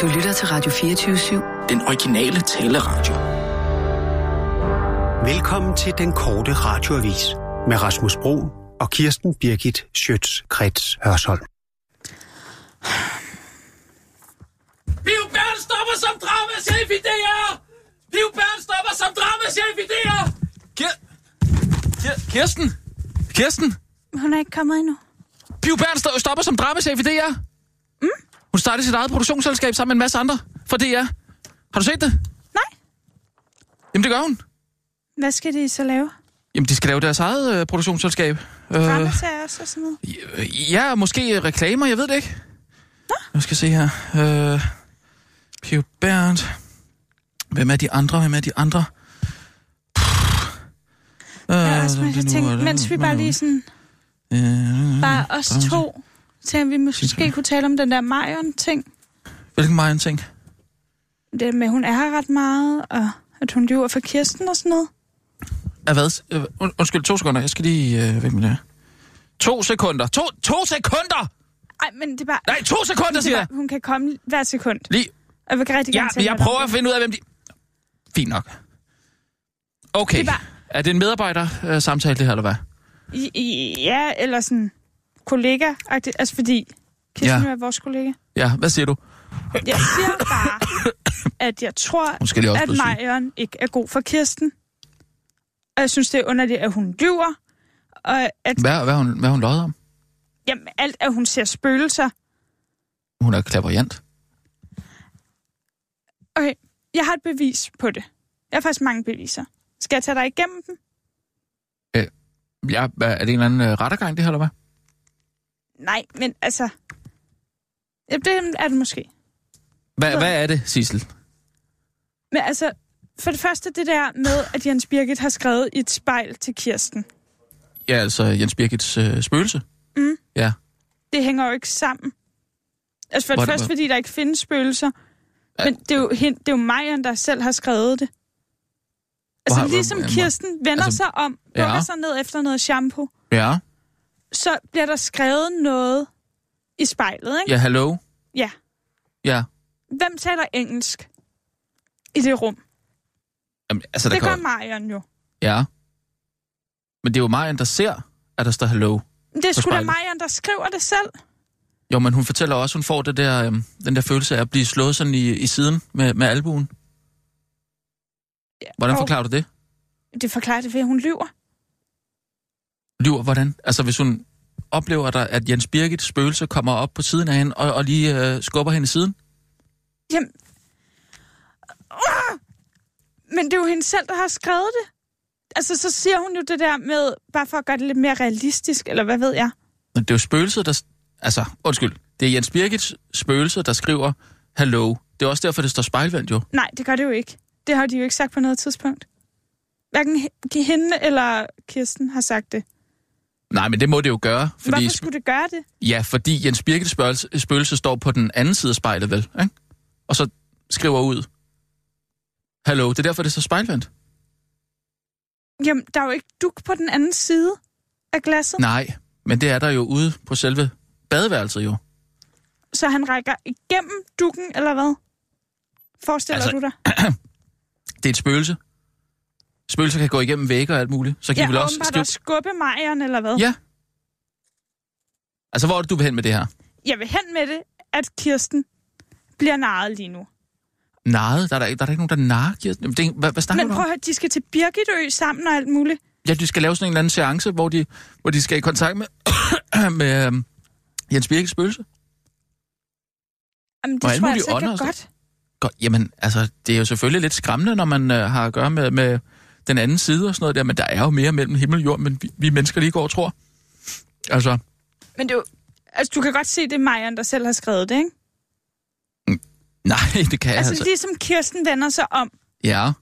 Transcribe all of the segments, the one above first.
Du lytter til Radio 24-7. Den originale taleradio. Velkommen til den korte radioavis med Rasmus Bro og Kirsten Birgit Schøtz-Krets Hørsholm. Piv stopper som dramachef i DR! Piv stopper som dramachef i DR! Kir- Kir- Kirsten? Kirsten? Hun er ikke kommet endnu. Piv Bern stopper som dramachef i DR. Hun startede sit eget produktionsselskab sammen med en masse andre fra DR. Har du set det? Nej. Jamen, det gør hun. Hvad skal de så lave? Jamen, de skal lave deres eget øh, produktionsselskab. Øh, Dramasager også og sådan noget? ja, måske øh, reklamer, jeg ved det ikke. Nå. Jeg skal se her. Øh, Piv Berndt. Hvem er de andre? Hvem er de andre? Puh. Øh, Ja, også, man kan nu tænke, mens vi bare lige sådan, Øh, bare os to, til vi måske kunne tale om den der Marion-ting. Hvilken meget en ting? Det med, at hun er ret meget, og at hun lyver for Kirsten og sådan noget. Er hvad? Øh, und- undskyld, to sekunder. Jeg skal lige... Øh, hvem er det? To sekunder. To, to sekunder! Ej, men det er bare... Nej, to sekunder, er siger jeg! hun kan komme hver sekund. Lige... Jeg vil rigtig Ja, gerne tale jeg prøver om at finde ud af, hvem de... Fint nok. Okay. Det er bare- Er det en medarbejder-samtale, det her, eller hvad? I, ja, eller sådan kollega. Altså fordi Kirsten Ja. ja. er vores kollega. Ja, hvad siger du? Jeg siger bare, at jeg tror, at. Marion ikke er god for Kirsten. Og jeg synes, det er underligt, at hun lyver. Og at Hvad, hvad, hun, hvad hun løjet om? jamen, alt, at hun ser spøgelser. Hun er klaverjant. Okay, jeg har et bevis på det. Jeg har faktisk mange beviser. Skal jeg tage dig igennem dem? Ja, hvad, er det en eller anden øh, rettergang, det her, eller hvad? Nej, men altså... Ja, det er det måske. Hvad, Så- hvad er det, Sissel? Men altså, for det første det der med, at Jens Birgit har skrevet i et spejl til Kirsten. Ja, altså Jens Birgits øh, spøgelse. Mm. Ja. Det hænger jo ikke sammen. Altså for det første, fordi der ikke findes spøgelser. Ja. Men det er, jo, det er jo Marion, der selv har skrevet det. Altså Hvor- ligesom Kirsten vender altså- sig om, Ja. bukker sig ned efter noget shampoo, Ja. Så bliver der skrevet noget i spejlet, ikke? Ja, hallo? Ja. Ja. Hvem taler engelsk i det rum? Jamen, altså, der Det gør kan... Marion jo. Ja. Men det er jo Marian, der ser, at der står hello. Det er sgu da. Marion, der skriver det selv. Jo, men hun fortæller også, at hun får det der, øhm, den der følelse af at blive slået sådan i, i siden med, med albuen. Ja, Hvordan forklarer du det? Det forklarer det ved, at hun lyver. Lyver, hvordan? Altså, hvis hun oplever, der, at Jens Birgit spøgelse kommer op på siden af hende og, og lige øh, skubber hende i siden? Jamen... Uh! Men det er jo hende selv, der har skrevet det. Altså, så siger hun jo det der med, bare for at gøre det lidt mere realistisk, eller hvad ved jeg. Men det er jo spøgelset, der... Altså, undskyld. Det er Jens Birgits spøgelse, der skriver hello. Det er også derfor, det står spejlvendt jo. Nej, det gør det jo ikke. Det har de jo ikke sagt på noget tidspunkt. Hverken he- hende eller Kirsten har sagt det. Nej, men det må det jo gøre. Fordi, Hvorfor skulle det gøre det? Ja, fordi Jens spøgelse, spøgelse står på den anden side af spejlet, vel? Ikke? Og så skriver ud. Hallo, det er derfor, det er så spejlvendt. Jamen, der er jo ikke duk på den anden side af glasset, Nej, men det er der jo ude på selve badeværelset jo. så han rækker igennem dukken, eller hvad? Forestiller Altså, du dig? Det er et spøgelse. Spøgelser kan gå igennem vægge og alt muligt. Så kan Ja, de vel også åbenbart skrive... skubbe Marion, eller hvad? Ja. Altså, hvor er det, du vil hen med det her? Jeg vil hen med det, at Kirsten bliver narret lige nu. Narret? Der er der, ikke- der er der ikke nogen, der narrer. Jamen, det, hvad, hvad snakker Men du prøv at høre, de skal til Birgitø sammen og alt muligt. Ja, de skal lave sådan en eller anden seance, hvor de, hvor de skal i kontakt med, med øhm, Jens Birkes spøgelse. Jamen, det Og tror jeg mulige altså godt. Godt, jamen, altså, det er jo selvfølgelig lidt skræmmende, når man øh, har at gøre med, med den anden side og sådan noget der, men der er jo mere mellem himmel og jord, men vi, vi mennesker lige går og tror. Altså, Men det er jo, altså, du kan godt se, det er Marion, der selv har skrevet det, ikke? nej, det kan jeg Altså, altså. ligesom Kirsten vender sig om. Ja,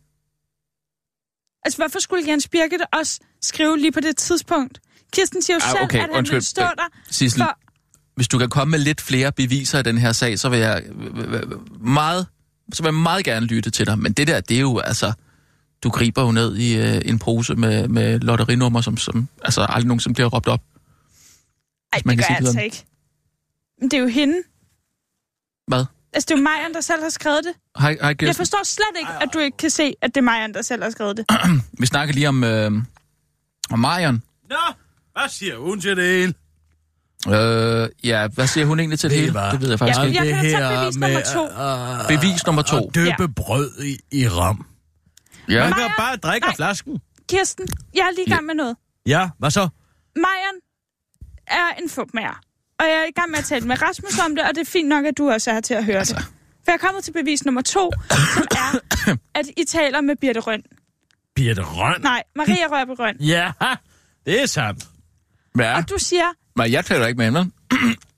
Altså, hvorfor skulle Jens Birgit også skrive lige på det tidspunkt? Kirsten siger jo Ah, selv, okay, at han undskyld. vil stå der Sissel, for... hvis du kan komme med lidt flere beviser i den her sag, så vil jeg øh, øh, meget, så vil jeg meget gerne lytte til dig. Men det der, det er jo altså, du griber jo ned i øh, en pose med, med lotterinummer, som, som altså aldrig nogen som bliver råbt op. Ej, man det kan gør jeg det altså ikke. Men det er jo hende. Hvad? Altså, det er jo Marian, der selv har skrevet det. Hej, hej Jeg forstår slet ikke, at du ikke kan se, at det er Marian, der selv har skrevet det. Vi snakker lige om, øh, om Marion. Nå, hvad siger hun til det hele? Øh, ja, hvad siger hun egentlig til det, Det hele? var- Det ved jeg faktisk Ja, ikke. jeg kan tage bevis nummer to. Uh, Bevis nummer to. At døbe brød i, i ram. Ja. Man kan bare drikke af flasken. Kirsten, jeg er lige i gang med noget. Ja, hvad så? Marian er en fupmager. Og jeg er i gang med at tale med Rasmus om det, og det er fint nok, at du også er her til at høre altså. det. For jeg er kommet til bevis nummer to, som er, at I taler med Birte Røn. Birte Røn? Nej, Maria Rørby Røn. Ja, det er sandt. Ja, Og du siger, men jeg taler ikke med hende.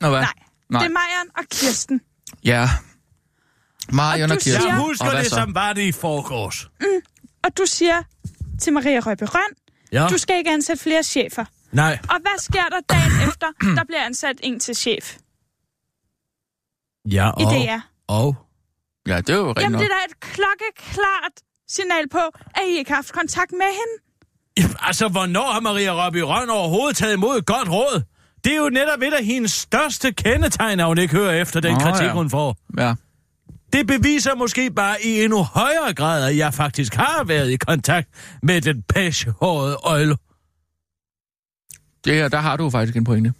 Nå, hvad? nej, Nej. det er Marian og Kirsten. Ja. Marion Og og, Kirsten. siger- Jeg husker og det, så? som var det i forgårs. Og du siger til Maria Rørby Røn, Ja. du skal ikke ansætte flere chefer. Nej. Og hvad sker der dagen efter, der bliver ansat en til chef Ja, i og... DR? Og? Ja, det er jo rent Jamen, nok. det er da et klokkeklart signal på, at I ikke har haft kontakt med hende. Altså, hvornår har Maria Røby Røn overhovedet taget imod et godt råd? Det er jo netop et af hendes største kendetegn, at hun ikke hører efter den Nå, kritik, ja. hun får. Ja. Det beviser måske bare i endnu højere grad, at jeg faktisk har været i kontakt med den pæshårede øjle. Det her, der har du faktisk en pointe.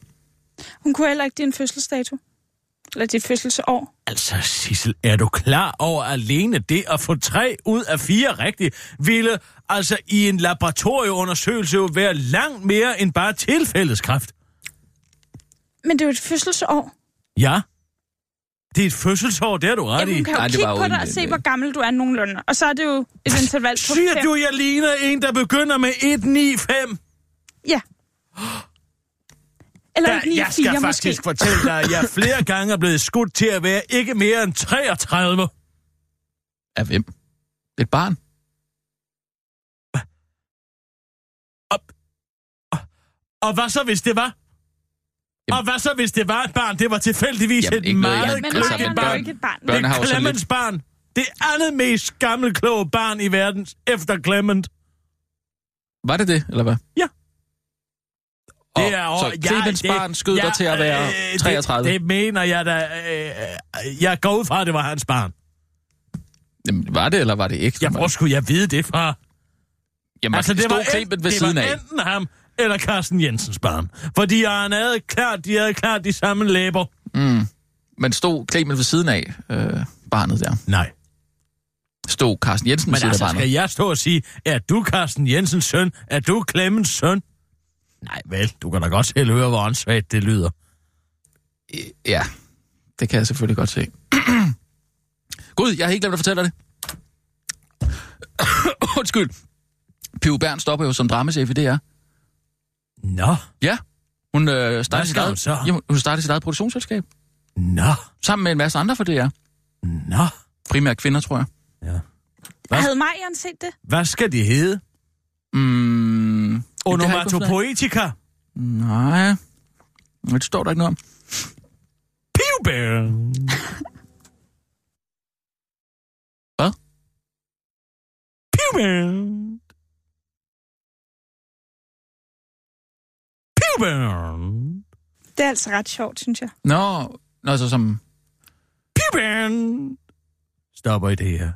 Hun kunne heller ikke din fødselsdato. Eller dit fødselsår. Altså, Sissel, er du klar over alene det at få tre ud af fire rigtigt, ville altså i en laboratorieundersøgelse jo være langt mere end bare tilfældeskræft? Men det er jo et fødselsår. Ja. Det er et fødselsår, det er du ret Jamen, i. hun kan jo Nej, det kigge var på dig og se, hvor gammel du er nogenlunde. Og så er det jo et interval på Siger fem. du, jeg ligner en, der begynder med 195? Ja. Eller Der, et 9, jeg skal 4 faktisk måske. fortælle dig, at jeg flere gange er blevet skudt til at være ikke mere end 33. Af hvem? Et barn? Og hvad så, hvis det var? Og hvad så, hvis det var et barn? Det var tilfældigvis Jamen, et meget Altså, er jo barn. ikke et barn. Børn Det er Clemens lidt... barn. Det andet mest gammelkloge barn i verden efter Clement. Var det det, eller hvad? Ja. Og, Det er så Clemens barn skød dig til at være øh, 33. Det, det mener jeg da. Øh, jeg går ud fra, at det var hans barn. Jamen, var det, eller var det ikke? Ja, hvor skulle jeg vide det fra? Jamen, altså, det stod en- Clement ved det siden var af. enten ham eller Carsten Jensens barn. Fordi han havde klart, de havde klart de samme læber. Mm. Men stod Clement ved siden af øh, barnet der? Nej. Stod Carsten Jensen ved siden af altså, barnet? skal jeg stå og sige, er du Carsten Jensens søn? Er du Clemens søn? Nej, vel, du kan da godt selv høre, hvor åndssvagt det lyder. Ja, det kan jeg selvfølgelig godt se. Gud, jeg har helt glemt at fortælle dig det. Undskyld. Piu Bern stopper jo som dramachef i DR. Nå, Ja, hun, øh, startede, sit eget, så? jamen, hun startede sit eget produktionsselskab. nå, Sammen med en masse andre for DR. nå. Primært kvinder, tror jeg. Ja. Hvad? Havde Marian set det? Hvad skal de hedde? Mm, det. Onomatopoetica? Nej, det står der ikke noget om. Pivbær. Hvad? Pivbær. Pivbær. Det er altså ret sjovt, synes jeg. Nå, nå så som... Pivbær. Stopper i det her.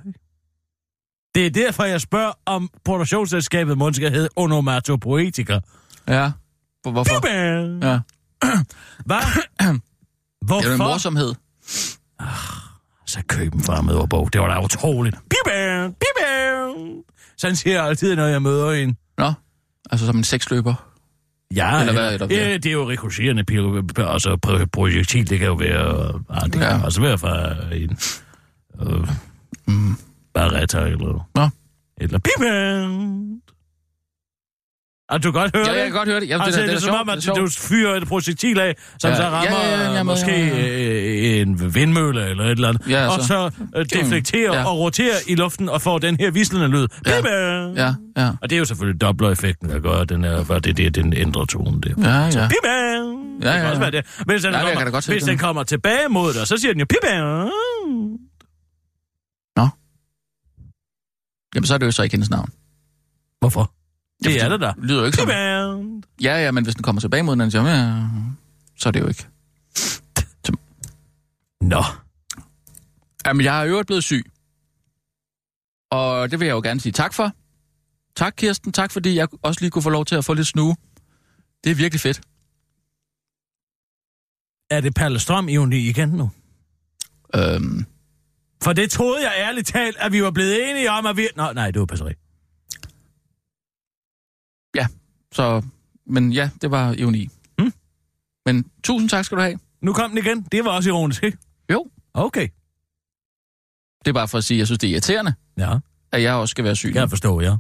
Det er derfor, jeg spørger, om produktionsselskabet måske skal hedde Onomatopoetica. Ja, hvor- hvorfor? Pivbær. Ja. Hvad? Det er jo en Hvorfor? morsomhed. Så køb en fremmedordbog. Det var da utroligt. Pibær, pibær. Sådan siger jeg altid, når jeg møder en. Nå, altså som en sexløber. Ja, Eller hvad er der ja, det er jo rekurserende pil- altså pro- projektil. Det kan jo være... Ah, det kan Ja. også være fra en... Øh, Mm. barretta eller... Nå. Eller pibær. Og du kan godt høre Ja, det? jeg kan godt høre det. Jamen, altså, det, det, er, det, er som om, at du fyrer et projektil af, som Ja, så ja, rammer ja, ja, jeg er med, måske ja, ja. øh, en vindmølle eller et eller andet. Ja, og så- så øh, deflekterer Ja. og roterer i luften og får den her vislende lyd. Ja. Ja, ja. Og det er jo selvfølgelig dobbler-effekten, der gør, den, er, for det, det, den ændrer tonen der. Ja, ja. Pibær. Ja, Det kan ja, også ja. være det. Hvis den, Ja, jeg kommer, godt hvis den kommer tilbage mod dig, så siger den jo pibær. Jamen, så er det jo så ikke hendes navn. Hvorfor? Det Ja, er det da. Det lyder jo ikke som... Ja, ja, men hvis den kommer tilbage mod den, siger, ja, så er det jo ikke. Nå. Jamen, jeg er i øvrigt blevet syg. Og det vil jeg jo gerne sige tak for. Tak, Kirsten. Tak, fordi jeg også lige kunne få lov til at få lidt snue. Det er virkelig fedt. Er det Palle Strøm ironi igen nu? Øhm, For det troede jeg ærligt talt, at vi var blevet enige om, at vi... Nå, nej, det var passeri. Ja, så... Men ja, det var ironi. Hmm? Men tusind tak skal du have. Nu kom den igen. Det var også ironisk, ikke? Jo, Okay. det er bare for at sige, at jeg synes, det er irriterende, Ja, at jeg også skal være syg. jeg forstå, ja.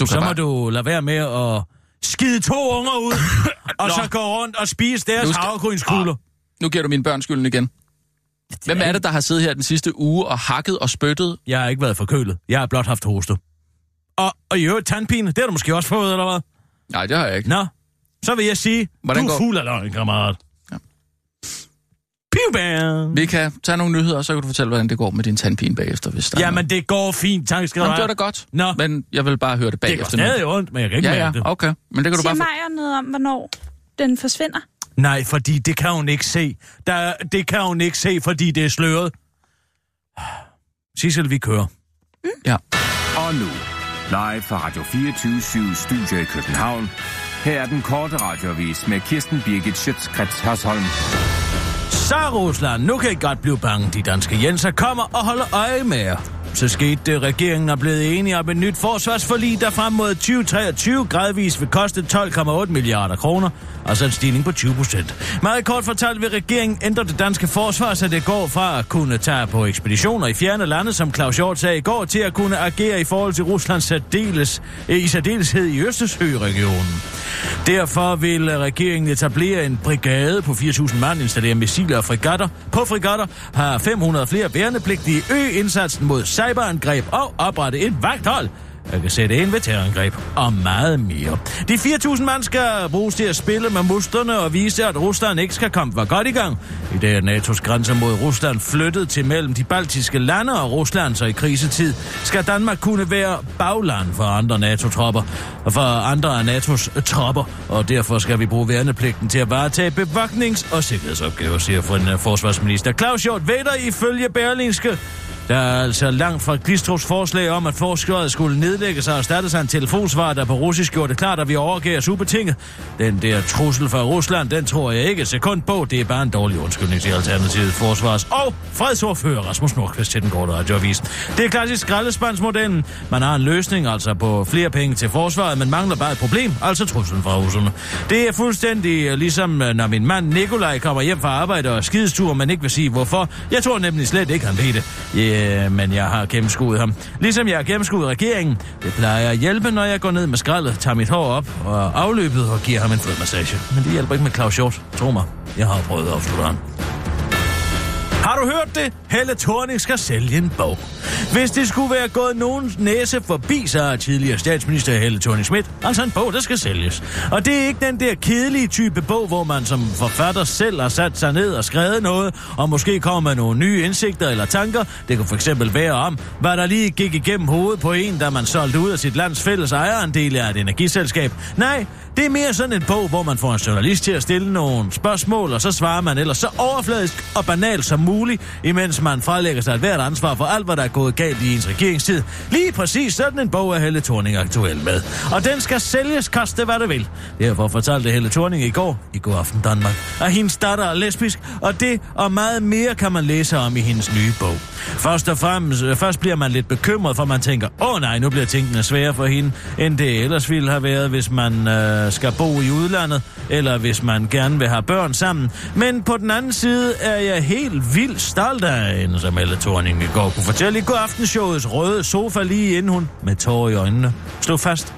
du Så må bare... du lade være med at skide to unger ud, og Nå. så gå rundt og spise deres Nu skal... skal- havregrynskugler. Nu giver du mine børn skylden igen. Hvem er det, der har siddet her den sidste uge og hakket og spyttet? Jeg har ikke været forkølet. Jeg har blot haft hoste. Og, og i øvrigt tandpine, det har du måske også fået, eller hvad? Nej, det har jeg ikke. Nå, så vil jeg sige, Hvordan du er går- fuld af løgn, kammerat. Ja. Piu bam. Vi kan tage nogle nyheder, og så kan du fortælle, hvordan det går med din tandpine bagefter, hvis der er. Jamen, det går fint, tak skal du Jamen, det have. var da godt. Nå. Men jeg vil bare høre det Det bagefter. går stadig ondt, men jeg kan ikke Ja, mærke ja, det. okay. Men det kan du Siger bare... Maja noget om, hvornår den forsvinder? Nej, fordi det kan hun ikke se. Der, det kan hun ikke se, fordi det er sløret. Sissel, vi kører. Ja. Og nu, live fra Radio 24 Studio i København. Her er den korte radiovis med Kirsten Birgit Schøtzgrads Hasholm. Så Rusland, nu kan I godt blive bange. De danske Jenser kommer og holder øje med jer. Så skete det, regeringen er blevet enige om et nyt forsvarsforlig, der frem mod 2023 gradvist vil koste 12,8 milliarder kroner, altså en stigning på 20 procent. Meget kort fortalt vil regeringen ændre det danske forsvar, så det går fra at kunne tage på ekspeditioner i fjerne lande, som Claus Hjort sagde i går, til at kunne agere i forhold til Ruslands særdeles, eh, i særdeleshed i Østersøregionen. Derfor vil regeringen etablere en brigade på 4.000 mand, installere missiler og frigatter. På frigatter har 500 flere værnepligtige øge indsatsen mod cyberangreb og oprette et vagthold, der kan sætte ind ved terrorangreb og meget mere. De 4.000 mand skal bruges til at spille med musterne og vise, at Rusland ikke skal komme for godt i gang. I dag er NATO's grænser mod Rusland flyttet til mellem de baltiske lande og Rusland, så i krisetid skal Danmark kunne være bagland for andre NATO-tropper og for andre af NATO's tropper, og derfor skal vi bruge værnepligten til at varetage bevogtnings- og sikkerhedsopgaver, siger for en øh, forsvarsminister. Claus Hjort Vedder ifølge Berlingske der er altså langt fra Glistrups forslag om, at forsvaret skulle nedlægges og erstatte sig en telefonsvar, der på russisk gjorde det klart, at vi overgav os ubetinget. Den der trussel fra Rusland, den tror jeg ikke sekund på. Det er bare en dårlig undskyldning til Alternativet Forsvars og fredsordfører Rasmus Nordqvist til den korte radioavis. Det er klassisk skraldespandsmodellen. Man har en løsning, altså på flere penge til forsvaret, men mangler bare et problem, altså truslen fra russerne. Det er fuldstændig øh, ligesom, øh, når min mand Nikolaj kommer hjem fra arbejde og skidestur, men ikke vil sige hvorfor. Jeg tror nemlig slet ikke, han ved det. Øh, men jeg har gennemskuet ham. Ligesom jeg har gennemskuet regeringen. Det plejer at hjælpe, når jeg går ned med skraldet, tager mit hår op og afløbet og giver ham en fodmassage. Men det hjælper ikke med Claus Hjort. Tro mig, jeg har prøvet at afslutte ham. Har du hørt det? Helle Thorning skal sælge en bog. Hvis det skulle være gået nogen næse forbi, så er tidligere statsminister Helle thorning Schmidt altså en bog, der skal sælges. Og det er ikke den der kedelige type bog, hvor man som forfatter selv har sat sig ned og skrevet noget, og måske kommer med nogle nye indsigter eller tanker. Det kunne for eksempel være om, hvad der lige gik igennem hovedet på en, da man solgte ud af sit lands fælles ejerandel af et energiselskab. Nej, det er mere sådan en bog, hvor man får en journalist til at stille nogle spørgsmål, og så svarer man ellers så overfladisk og banalt som muligt, imens man frelægger sig et hvert ansvar for alt, hvad der er gået galt i ens regeringstid. Lige præcis sådan en bog er Helle Thorning aktuel med. Og den skal sælges, koste hvad det vil. Derfor fortalte Helle Thorning i går, i God Aften Danmark, at hendes datter er lesbisk, og det og meget mere kan man læse om i hendes nye bog. Først og fremmest, øh, først bliver man lidt bekymret, for man tænker, åh oh, nej, nu bliver tingene sværere for hende, end det ellers ville have været, hvis man øh, skal bo i udlandet, eller hvis man gerne vil have børn sammen. Men på den anden side er jeg helt vildt stolt af hende, som Elle Thorning i går kunne fortælle i går Aftenshowets røde sofa lige inden hun, med tårer i øjnene, slog fast,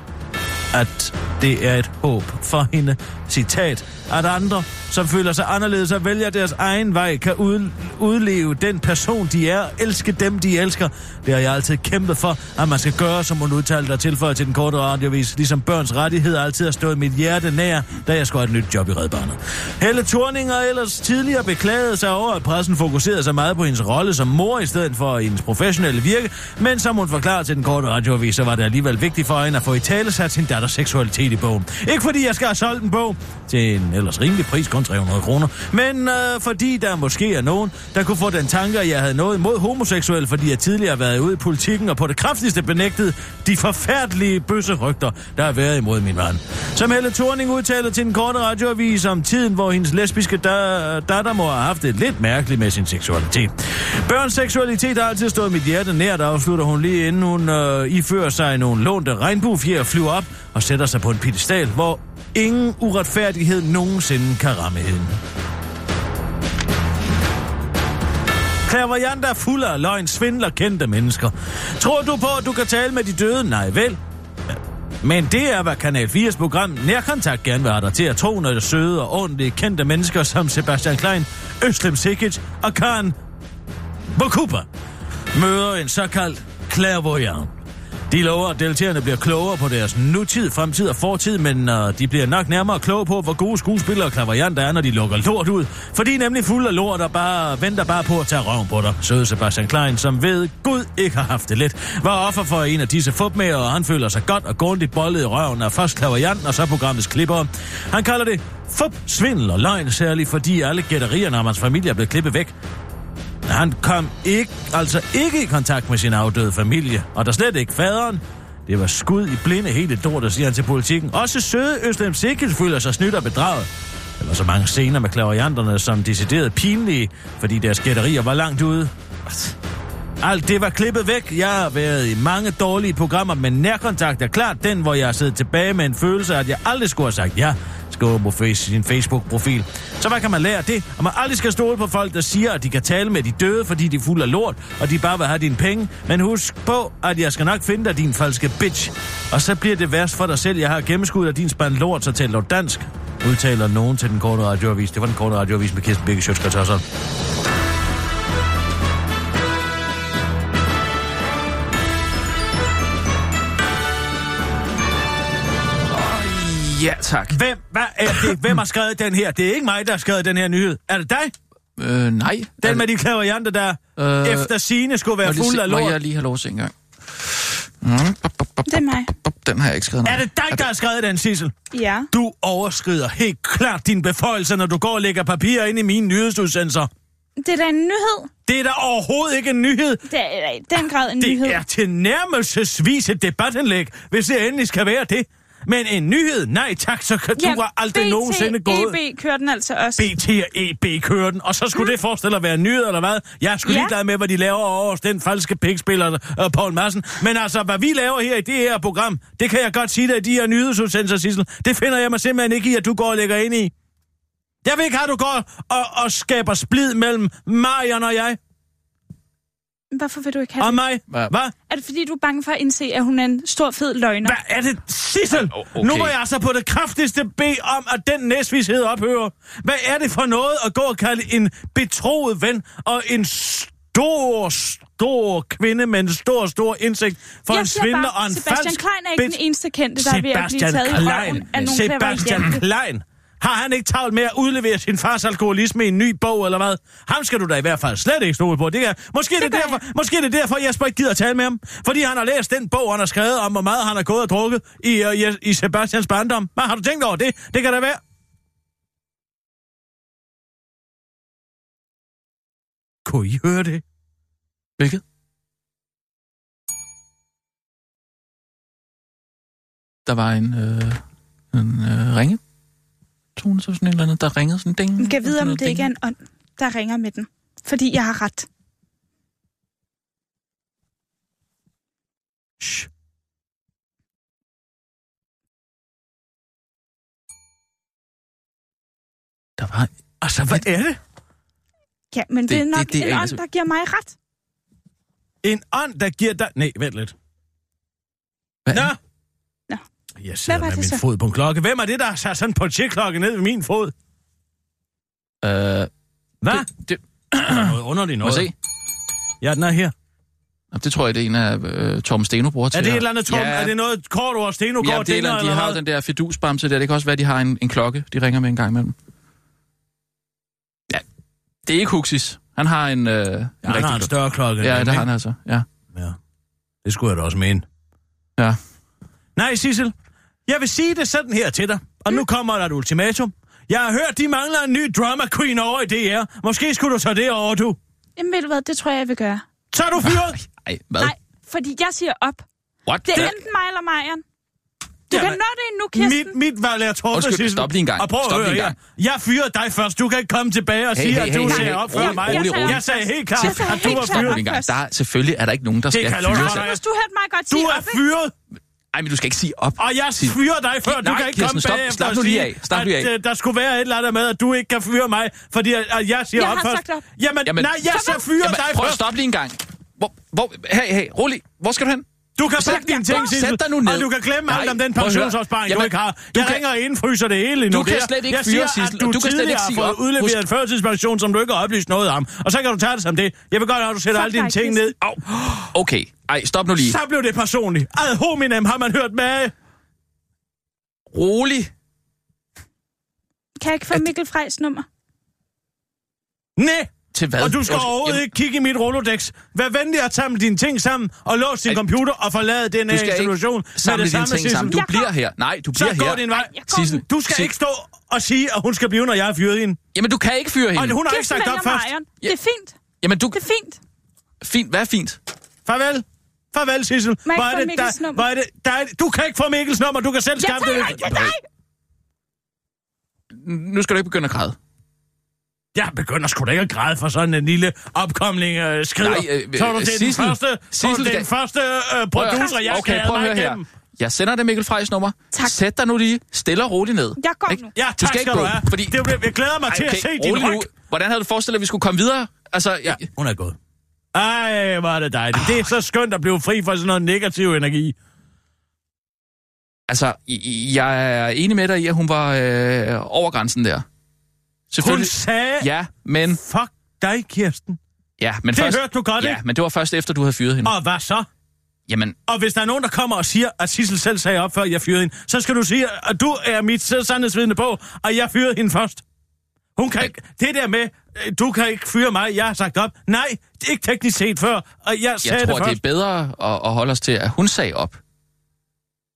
at det er et håb for hende, citat, at andre, som føler sig anderledes og vælger deres egen vej, kan ud, udleve den person, de er, elske dem, de elsker. Det har jeg altid kæmpet for, at man skal gøre, som hun udtalte og tilføjer til den korte radiovis, ligesom børns rettigheder altid har stået mit hjerte nær, da jeg skulle have et nyt job i Red Barnet. Helle Thorning har ellers tidligere beklaget sig over, at pressen fokuserede så meget på hendes rolle som mor i stedet for hendes professionelle virke, men som hun forklarede til den korte radioavis, så var det alligevel vigtigt for hende at få i tale sat sin datters seksualitet i bogen. Ikke fordi jeg skal have solgt en bog til en ellers rimelig pris, kun 300 kroner, men øh, fordi der måske er nogen, der kunne få den tanke, at jeg havde noget imod homoseksuel, fordi jeg tidligere har været ude i politikken og på det kraftigste benægtet de forfærdelige bøsserygter, der har været imod min mand. Som Helle Thorning udtaler til en korte radioavis om tiden, hvor hendes lesbiske da- datter må have haft det lidt mærkeligt med sin seksualitet. Børns seksualitet har altid stået mit hjerte nært, afslutter hun lige inden hun øh, ifører sig nogle lånte regnbuefjer, flyver op og sætter sig på en pedestal, hvor ingen uretfærdighed nogensinde kan ramme hende. Klaverjant er fuld af løgn, svindler kendte mennesker. Tror du på, at du kan tale med de døde? Nej, vel? Men det er, hvad Kanal 4's program Nærkontakt gerne vil have dig til at tro, når det søde og ordentlige kendte mennesker som Sebastian Klein, Øslem Sikic og Karen Bokuba møder en såkaldt clairvoyant. De lover, at deltagerne bliver klogere på deres nutid, fremtid og fortid, men uh, de bliver nok nærmere kloge på, hvor gode skuespillere og klaverianter er, når de lukker lort ud. For de er nemlig fulde af lort og bare venter bare på at tage røven på dig. Søde Sebastian Klein, som ved Gud ikke har haft det let, var offer for en af disse fupmager, og han føler sig godt og grundigt bollet i røven af først klaverianten og så programmets klipper. Han kalder det fup, svindel og løgn, særligt fordi alle gætterierne om hans familie er blevet klippet væk. Han kom ikke, altså ikke i kontakt med sin afdøde familie, og der slet ikke faderen. Det var skud i blinde hele lortet, siger han til politikken. Også søde Øslem Sikkels føler sig snydt og bedraget. Der var så mange scener med klaverianterne, som decideret pinlige, fordi deres gætterier var langt ude. Alt det var klippet væk. Jeg har været i mange dårlige programmer, men nærkontakt er klart den, hvor jeg har siddet tilbage med en følelse af, at jeg aldrig skulle have sagt ja skriver på face, sin Facebook-profil. Så hvad kan man lære af det? At man aldrig skal stole på folk, der siger, at de kan tale med de døde, fordi de er fuld af lort, og de bare vil have dine penge. Men husk på, at jeg skal nok finde dig, din falske bitch. Og så bliver det værst for dig selv. Jeg har gennemskuddet af din spand lort, så taler du dansk. Udtaler nogen til den korte radioavis. Det var den korte radioavis med Kirsten Birke Sjøtskrets Ja, tak. Hvem, hvad er det? Hvem har skrevet den her? Det er ikke mig, der har skrevet den her nyhed. Er det dig? Øh, nej. Den med de klaverjanter, der Øh, efter sine skulle være Må fuld af Må lort. jeg lige have lov at se en gang? Mm, bop, bop, bop, Det er mig. bop, Den har jeg ikke skrevet Er det dig, der har skrevet den, Sissel? Ja. Du overskrider helt klart dine beføjelser, når du går og lægger papir ind i mine nyhedsudsendelser. Det er da en nyhed. Det er da overhovedet ikke en nyhed. Det er i den grad en nyhed. Det er tilnærmelsesvis et debatindlæg, hvis det endelig skal være det. Men en nyhed? Nej tak, så kan du har aldrig BT, nogensinde gået... EB kører den altså også. BT og EB kører den, og så skulle mm. det forestille at være en nyhed, eller hvad? Jeg er sgu Ja. ligeglad med, hvad de laver over hos den falske pikspiller, uh, Paul Madsen. Men altså, hvad vi laver her i det her program, det kan jeg godt sige dig i de her nyhedsudsendelser, Sissel. Det finder jeg mig simpelthen ikke i, at du går og lægger ind i. Jeg vil ikke at du går og, og skaber splid mellem Marion og jeg. Hvorfor vil du ikke have Og det? mig. Hvad? Er det fordi, du er bange for at indse, at hun er en stor, fed løgner? Hvad er det, Sissel? okay. Nu må jeg altså på det kraftigste bede om, at den næsvished ophører. Hvad er det for noget at gå og kalde en betroet ven og en stor, stor kvinde med en stor, stor indsigt for jeg en svindler bare, og en Sebastian falsk Klein er ikke den eneste kendte, der er ved at blive Sebastian taget i røven Klein. af nogle Sebastian. Klein. Har han ikke travlt med at udlevere sin fars alkoholisme i en ny bog, eller hvad? Ham skal du da i hvert fald slet ikke stole på. Det er, måske, det, gør derfor, måske er det derfor, Jesper ikke gider at tale med ham. Fordi han har læst den bog, han har skrevet om, hvor meget han har gået og drukket i, uh, i, i Sebastians barndom. Hvad har du tænkt over det? Det kan da være. Kunne I høre det? Hvilket? Der var en, øh, en øh, ringe. Tone, så sådan et eller andet, der ringede sådan ding. Jeg kan vide, om det ikke er en ånd, der ringer med den. Fordi jeg har ret. Shh. Der var... Altså, hvad er det? Ja, men det, Det- er nok det- det, det det er en ånd, altså- der giver mig ret. En ånd, der giver dig... Nej, vent lidt. Hvad? Nå! Jeg sidder var med det min så? fod på en klokke. Hvem er det, der har sat sådan på klokke ned ved min fod? Øh, Hvad? det, det, er noget underligt må noget. jeg se? Ja, den er her. Nå, Det tror jeg, det er en af øh, Torben Steno bruger til. Er det et eller andet, Tom? Ja, Er det noget kort ord, Steno ja, går det er et eller de eller har hvad? den der fidusbamse der. Det kan også være, de har en, en klokke, de ringer med en gang imellem. Ja, det er ikke Huxis. Han har en, øh, en Ja, han har en klokke. større klokke. Ja, det har han altså. Ja. Ja. Det skulle jeg da også mene. Ja. Nej, Sissel. Jeg vil sige det sådan her til dig, og nu kommer der et ultimatum. Jeg har hørt, de mangler en ny drama queen over i DR. Måske skulle du tage det over, du. Jamen ved du hvad, det tror jeg, jeg vil gøre. Så er du fyret. Ej, hvad? Nej, fordi jeg siger op. What? Det er Hvad? enten mig eller Marian. Du Jamen, kan nå det endnu, Kirsten. Mit, mit valg er truffet, Undskyld, Sissel. stop lige en gang. Og prøv at Stop høre lige en her. Jeg fyrede dig først. Du kan ikke komme tilbage og Hey, sige, hey, at du hey, ser hey, op før rolig, mig. rolig, rolig. Jeg sagde helt klart, sagde at du var fyret. Der er, selvfølgelig er der ikke nogen, der skal kan fyres. for, af- Hvis du hørte mig godt Du sige er op, ikke? fyret, Ej, men du skal ikke sige op. og jeg fyrer dig før. Du Nej, kan ikke Kirsten, komme stop- bagefter og nu lige sige, af. Lige af. at øh, der skulle være et eller andet med, at du ikke kan fyre mig, fordi at, at jeg siger Jeg op har først. sagt op. Jamen, Jamen, nej, jeg skal fyre Jamen, dig prøv at først. stoppe lige en gang. Hvor, hvor, hey, hey, rolig. Hvor skal du hen? Du kan pakke dine ting, Sæt Sissel, dig nu ned. og du kan glemme Nej, alt om den pensionsopsparing, du ikke har. du Jeg kan- ringer og indfryser det hele endnu. Du kan er- slet ikke fyre, Sissel, du, du kan slet ikke sige op. udleveret Husk- en førtidspension, som du ikke har oplyst noget om. Og så kan du tage det som det. Jeg vil godt have, at du sætter alle dine ting ned. Au. Okay. Ej, stop nu lige. Så blev det personligt. Ad hominem har man hørt med. Rolig. Kan jeg ikke få Mikkel Frejs nummer? Nej. Til hvad? Og du skal overhovedet Jamen, ikke kigge i mit Rolodex. Vær venlig at samle dine ting sammen og lås din Ej, computer og forlade den Du her skal institution ikke med samle det dine samme, ting sammen. Du Jeg bliver går. her. Nej, du Så bliver går her. din vej. jeg går Sissel. Du skal ikke stå og sige, at hun skal blive, når jeg har fyret hende. Jamen, du kan ikke fyre hende. Og hun har ikke sagt op først. Ja. Det er fint. Jamen, du... Det er fint. Fint. Hvad er fint? Farvel. Farvel, Sissel. Må jeg Hvor ikke er få det, Mikkels der, hvor er det, der er, du kan ikke få Mikkels nummer. Du kan selv skaffe det. dig! Nu skal du ikke begynde at græde. Jeg begynder sgu da ikke at græde for sådan en lille opkomling øh, skriver. Nej, øh, så er du øh, til den Sissel. første, er du Sissel den første øh, Prøv at- producer, jeg okay, skal prøv at mig høre her. igennem. Jeg sender dig Mikkel Frejs nummer. Tak. Sæt dig nu lige stille og roligt ned. Jeg går Ikke? nu. Ja, Du tak skal ikke skal du have. fordi- Det, bliver- jeg glæder mig Ej, til at se din rolig nu. ryg. Hvordan havde du forestillet, at vi skulle komme videre? Altså, ja. Hun er gået. Ej, hvor er det dejligt. Det er så skønt at blive fri for sådan noget negativ energi. altså jeg er enig med dig i, at hun var øh, over grænsen der. Hun sagde, Ja, men, fuck dig, Kirsten. ja, men Det først... hørte du godt, Ja, ikke? men det var først efter, du havde fyret hende. Og hvad så? Jamen, Og hvis der er nogen, der kommer og siger, at Sissel selv sagde op, før jeg fyrede hende, så skal du sige, at du er mit sandhedsvidne på, at jeg fyrede hende først. Hun kan ikke... Det der med, øh, du kan ikke fyre mig, jeg har sagt op. Nej, det er ikke teknisk set før, og jeg sagde jeg tror, det det, først. er bedre at, at holde os til, at hun sagde op.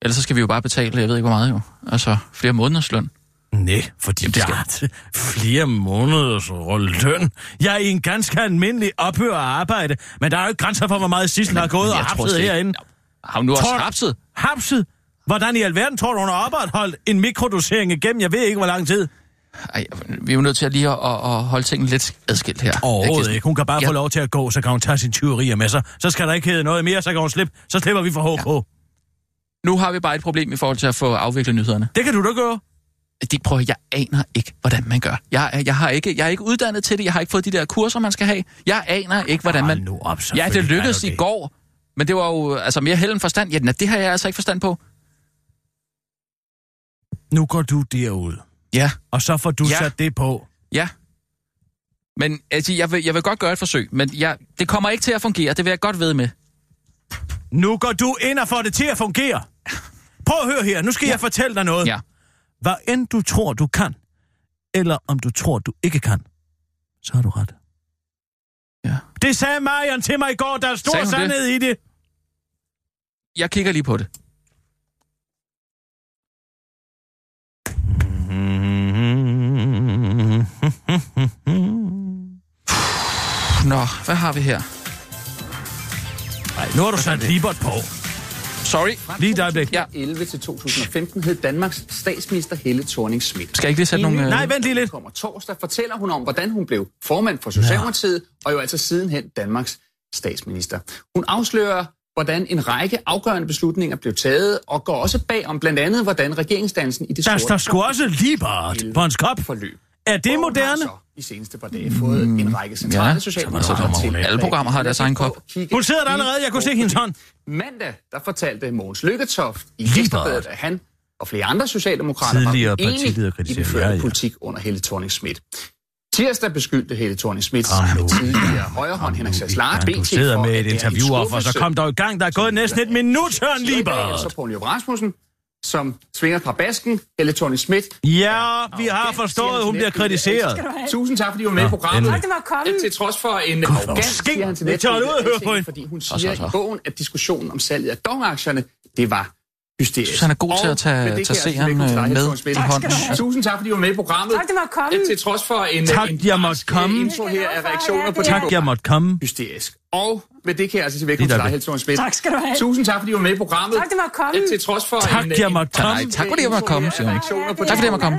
Ellers så skal vi jo bare betale, jeg ved ikke hvor meget jo. Altså, flere måneders løn. Nej, fordi Jamen, det jeg har flere måneders løn. Jeg er i en ganske almindelig ophør af arbejde, men der er jo ikke grænser for, hvor meget Sissel har gået og hapset herinde. Har hun nu også hapset? Hapset? Hvordan i alverden tror du, hun har opretholdt en mikrodosering igennem? Jeg ved ikke, hvor lang tid. Ej, vi er jo nødt til at lige at, at, at holde tingene lidt adskilt her. Overhovedet ikke. Hun kan bare Ja. få lov til at gå, så kan hun tage sin tyverier med sig. Så skal der ikke hedde noget mere, så kan hun slippe. Så slipper vi for HK. Nu har vi bare et problem i forhold til at få afviklet nyhederne. Det kan du da gøre. De prøver, jeg aner ikke, hvordan man gør. Jeg, er- jeg, har ikke, jeg er ikke uddannet til det. Jeg har ikke fået de der kurser, man skal have. Jeg aner ikke, hvordan man... Nu op, Ja, det lykkedes du i det. går, men det var jo altså mere held end forstand. Ja, det har jeg altså ikke forstand på. Nu går du derud, Ja, og så får du Ja. sat det på. ja. Men altså, jeg, vil, jeg vil godt gøre et forsøg, men jeg, det kommer ikke til at fungere. Det vil jeg godt ved med. Nu går du ind og får det til at fungere. Prøv at høre her. Nu skal ja. jeg fortælle dig noget. Ja. Hvad end du tror, du kan, eller om du tror, du ikke kan, så har du ret. Ja. Det sagde Marion til mig i går. Der er stor Sagde hun det? sandhed i det. Jeg kigger lige på det. Nå, hvad har vi her? Nej, nu har du sat Libert på. Sorry, Lige et øjeblik. Ja. 2011 til 2015 hed Danmarks statsminister Helle thorning Schmidt. skal jeg ikke lige sætte nogle... øh, Nej, vent lige lidt. kommer torsdag, fortæller hun om, hvordan hun blev formand for Socialdemokratiet, og jo altså sidenhen Danmarks statsminister. Hun afslører, hvordan en række afgørende beslutninger blev taget, og går også bag om blandt andet, hvordan regeringsdansen i det Der sorte står sgu også Libert på hans kop. forløb. Er det moderne? I seneste par dage fået en række centrale ja. socialdemokrater Så til. Alle programmer har deres egen kop. Hun sidder der allerede. Jeg kunne se hendes hånd. Mandag, der fortalte Mogens Lykketoft i Libert. Ekstrabladet, at han og flere andre socialdemokrater Tidligere var enige i den førte ja, ja. politik under Helle thorning Schmidt. Tirsdag beskyldte Helle thorning Schmidt Ah, nu. tidligere højrehånd Henrik Sass Ja, du sidder med et interview op, og så kom der i gang. Der er gået næsten et minut, Søren Libert. Så Poul Rasmussen, som svinger fra basken, Helle thorning Schmidt. Ja, vi har forstået, at hun bliver kritiseret. Tusind tak, fordi du var med i programmet. endelig. Det var kommet. Til trods for en arrogant, siger han til hende. fordi hun så, siger så. i bogen, at diskussionen om salget af dongaktierne, det var hysterisk. synes, han er god til at tage- tage jeg seeren, altså øh, med i hånden. Tusind tak, fordi du var med i programmet. Tak, det var kommet. Til trods for en, Tak, en jeg måtte komme. øh, intro her af reaktioner på Tak, det jeg måtte komme. hysterisk. Og med det kan jeg altså sige velkommen til dig. Helsingør Schmidt. Tak skal du have. Tusind tak, fordi du var med i programmet. Tak, det var kommet. Til trods for Tak, en, jeg en måtte komme. Nej, tak fordi jeg måtte komme, siger på Tak fordi jeg måtte komme.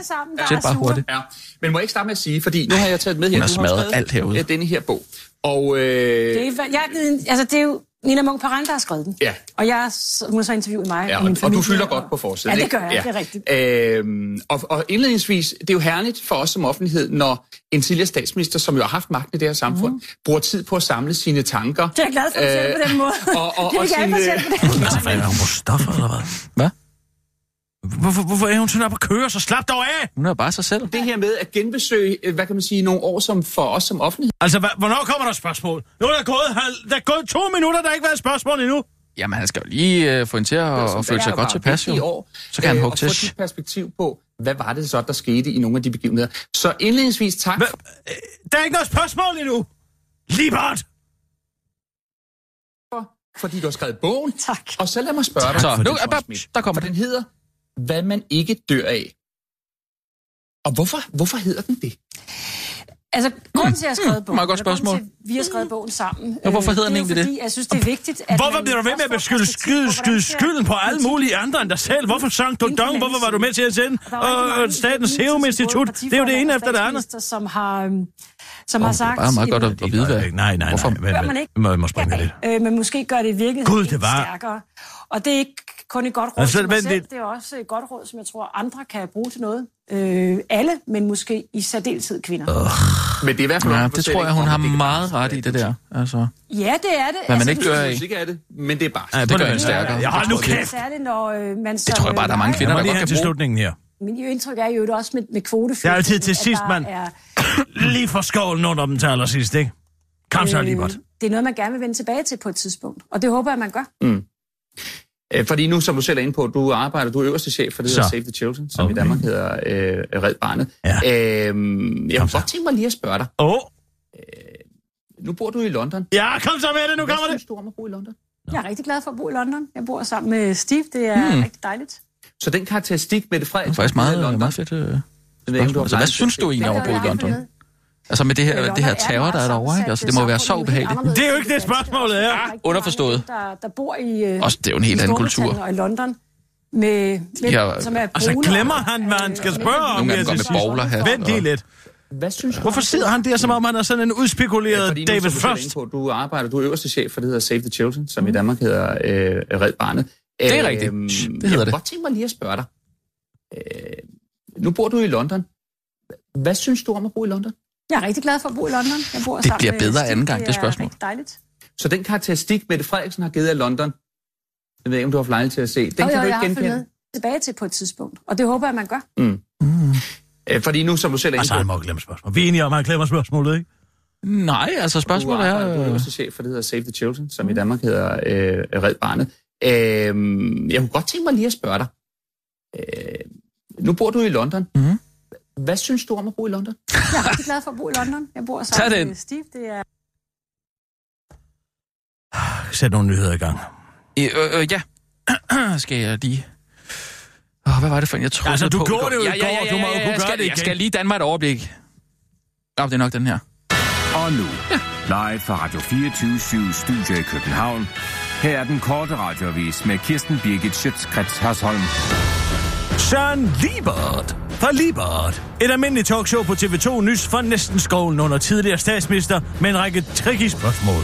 Sæt bare hurtigt. Ja, men må jeg ikke starte med at sige, fordi nu har jeg taget med her. Hun har smadret alt herude. øh, Denne her bog. Og øh, Det er, jeg, altså, det er jo Nina Munk Parent, der har skrevet den. Ja. Og jeg, hun har så interviewet mig Ja, og og, min og familie. du fylder godt på forsiden, Ja, det gør jeg, det er rigtigt. Øhm, og, og indledningsvis, det er jo herligt for os som offentlighed, når en tidligere statsminister, som jo har haft magten i det her samfund, mm. bruger tid på at samle sine tanker. Det er jeg glad for at se på den måde. Øh, og- og- det er og ikke sine- på den måde. Stoffer, eller hvad? Hvad? Hvorfor, hvorfor er hun sådan op at køre? Så slap dog af! Hun er bare sig selv. Det her med at genbesøge, øh, hvad kan man sige, nogle år som for os som offentlighed. Altså, hva, hvornår kommer der spørgsmål? Nu er der gået, halv- der er gået to minutter, der har ikke været spørgsmål endnu. Jamen, han skal jo lige øh, få hende til at, at føle sig godt tilpas, i jo. år, Så kan han øh, hugge og få til. dit perspektiv på, hvad var det så, der skete i nogle af de begivenheder. Så indledningsvis tak. Hva, øh, der er ikke noget spørgsmål endnu. Libert! for, fordi du har skrevet bogen. Tak. Og så lad mig spørge dig, Så, nu, det, er bare, Schmidt. der kommer for den. den hedder, hvad man ikke dør af. Og hvorfor, hvorfor hedder den det? Altså, grunden til, at jeg har skrevet bogen, Meget godt spørgsmål. til, at vi har skrevet bogen sammen, Ja, hvorfor hedder den egentlig det? fordi, jeg synes, det er vigtigt, at Hvorfor man bliver du ved med at beskylde skyld, ser skylden på alle mulige andre end dig selv? Hvorfor sang du dong? Hvorfor var du med til at sende? Og Statens Serum Institut, det er jo det ene efter det andet. Som har, øhm, som har det er sagt... bare meget godt at, vide, hvad. Nej, nej, Hvorfor? nej. Hvad, man ikke? Må, jeg må springe lidt. øh, men måske gør det i virkeligheden Gud, lidt det var- stærkere. Og det er ikke kun et godt råd Altså, altså, til mig selv, det- det er også et godt råd, som jeg tror, andre kan bruge til noget. Øh, alle, men måske i særdeleshed kvinder. Men det er i hvert fald Ja, en det tror jeg, hun har meget ret i, det der. Altså, Ja, det er det. Hvad man ikke det- dør af. Musik er det, men det er bare... Nej, det gør hende stærkere. Ja, hold nu kæft. Særligt, når øh, man det tror jeg bare, der er mange Jeg kvinder, der lige godt kan til slutningen her. Min indtryk er jo også med, med kvoteflygtninge. Det er altid til sidst, mand. Er, Lige for skålen under dem til allersidst, ikke? Kom så, Libert. det er noget, man gerne vil vende tilbage til på et tidspunkt. Og det håber jeg, man gør. Øh, Fordi nu, som du selv er inde på, du arbejder, du er øverste chef for det, der. Save the Children, som Okay. i Danmark hedder øh, Red Barnet. Ja. Øhm, jeg Kom kunne godt tænke mig lige at spørge dig. Åh, oh, Nu bor du i London. ja, kom så med det, nu Hvad kommer det. synes du om at bo i London? Jeg er rigtig glad for at bo i London. Jeg bor sammen med Steve. Det er Hmm. rigtig dejligt. Så den karakteristik, Mette Det er Frederiksen faktisk har givet meget, London, meget fedt. Øh. det Altså, hvad synes du egentlig om at bo i Hvad London? Jeg Altså med det her, det her er terror, der er meget derovre, ikke? Altså, det må være så ubehageligt. Det er jo ikke det, spørgsmålet er. Underforstået. Der, der bor i, øh, Også, det er jo en helt anden kultur. Og i London. Med, med, Ja, som er Altså, brune glemmer og- han, hvad han skal øh, spørge om? Nogle gange jeg går med bowlerhat. Vent lige lidt. Hvad synes du? Hvorfor sidder han der, som om han er sådan en udspekuleret Fordi nu, David Frost? På, du arbejder, du er øverste chef for det, der hedder Save the Children, som i Danmark hedder øh, Red Barnet. Det er Øhm, rigtigt. Det jeg hedder kunne det. godt tænke mig lige at spørge dig. Øh, nu bor du i London. Hvad synes du om at bo i London? Jeg er rigtig glad for at bo i London. Jeg bor Det bliver bedre Steve. anden gang, det er spørgsmål. rigtig dejligt. Så den karakteristik, Mette Frederiksen har givet af London, jeg ved ikke, om du har haft lejlighed til at se, den og kan jo, du ikke genkende? tilbage til på et tidspunkt. Og det håber jeg, man gør. Øh, fordi nu, som du selv er Altså, inde han på, må glemme spørgsmål. Vi er enige om, at han glemmer spørgsmålet, ikke? Nej, altså du spørgsmålet er... du er øh, øverste chef for det, der hedder Save the Children, som i Danmark hedder øh, Red Barnet. Øh, jeg kunne godt tænke mig lige at spørge dig. Øh, nu bor du i London. Mhm. Hvad synes du om at bo i London? Jeg er rigtig glad for at bo i London. Jeg bor Tag sammen den. med Steve. Det er Sæt nogle nyheder i gang. Øh, øh, ja. skal jeg lige... Oh, hvad var det for en, jeg troede Altså, du på? gjorde det jo i ja, ja, går. ja, ja, Du må jo ja, kunne jeg gøre skal, det Jeg igen. skal lige danne mig et overblik. Ja, det er nok den her. Og nu, live fra Radio 24 Studio i København. Her er den korte radiovis med Kirsten Birgit Schøtzgrads Hasholm. Søren Liebert fra Liebert. Et almindeligt talkshow på TV2 Nys fra næsten skolen under tidligere statsminister med en række tricky spørgsmål.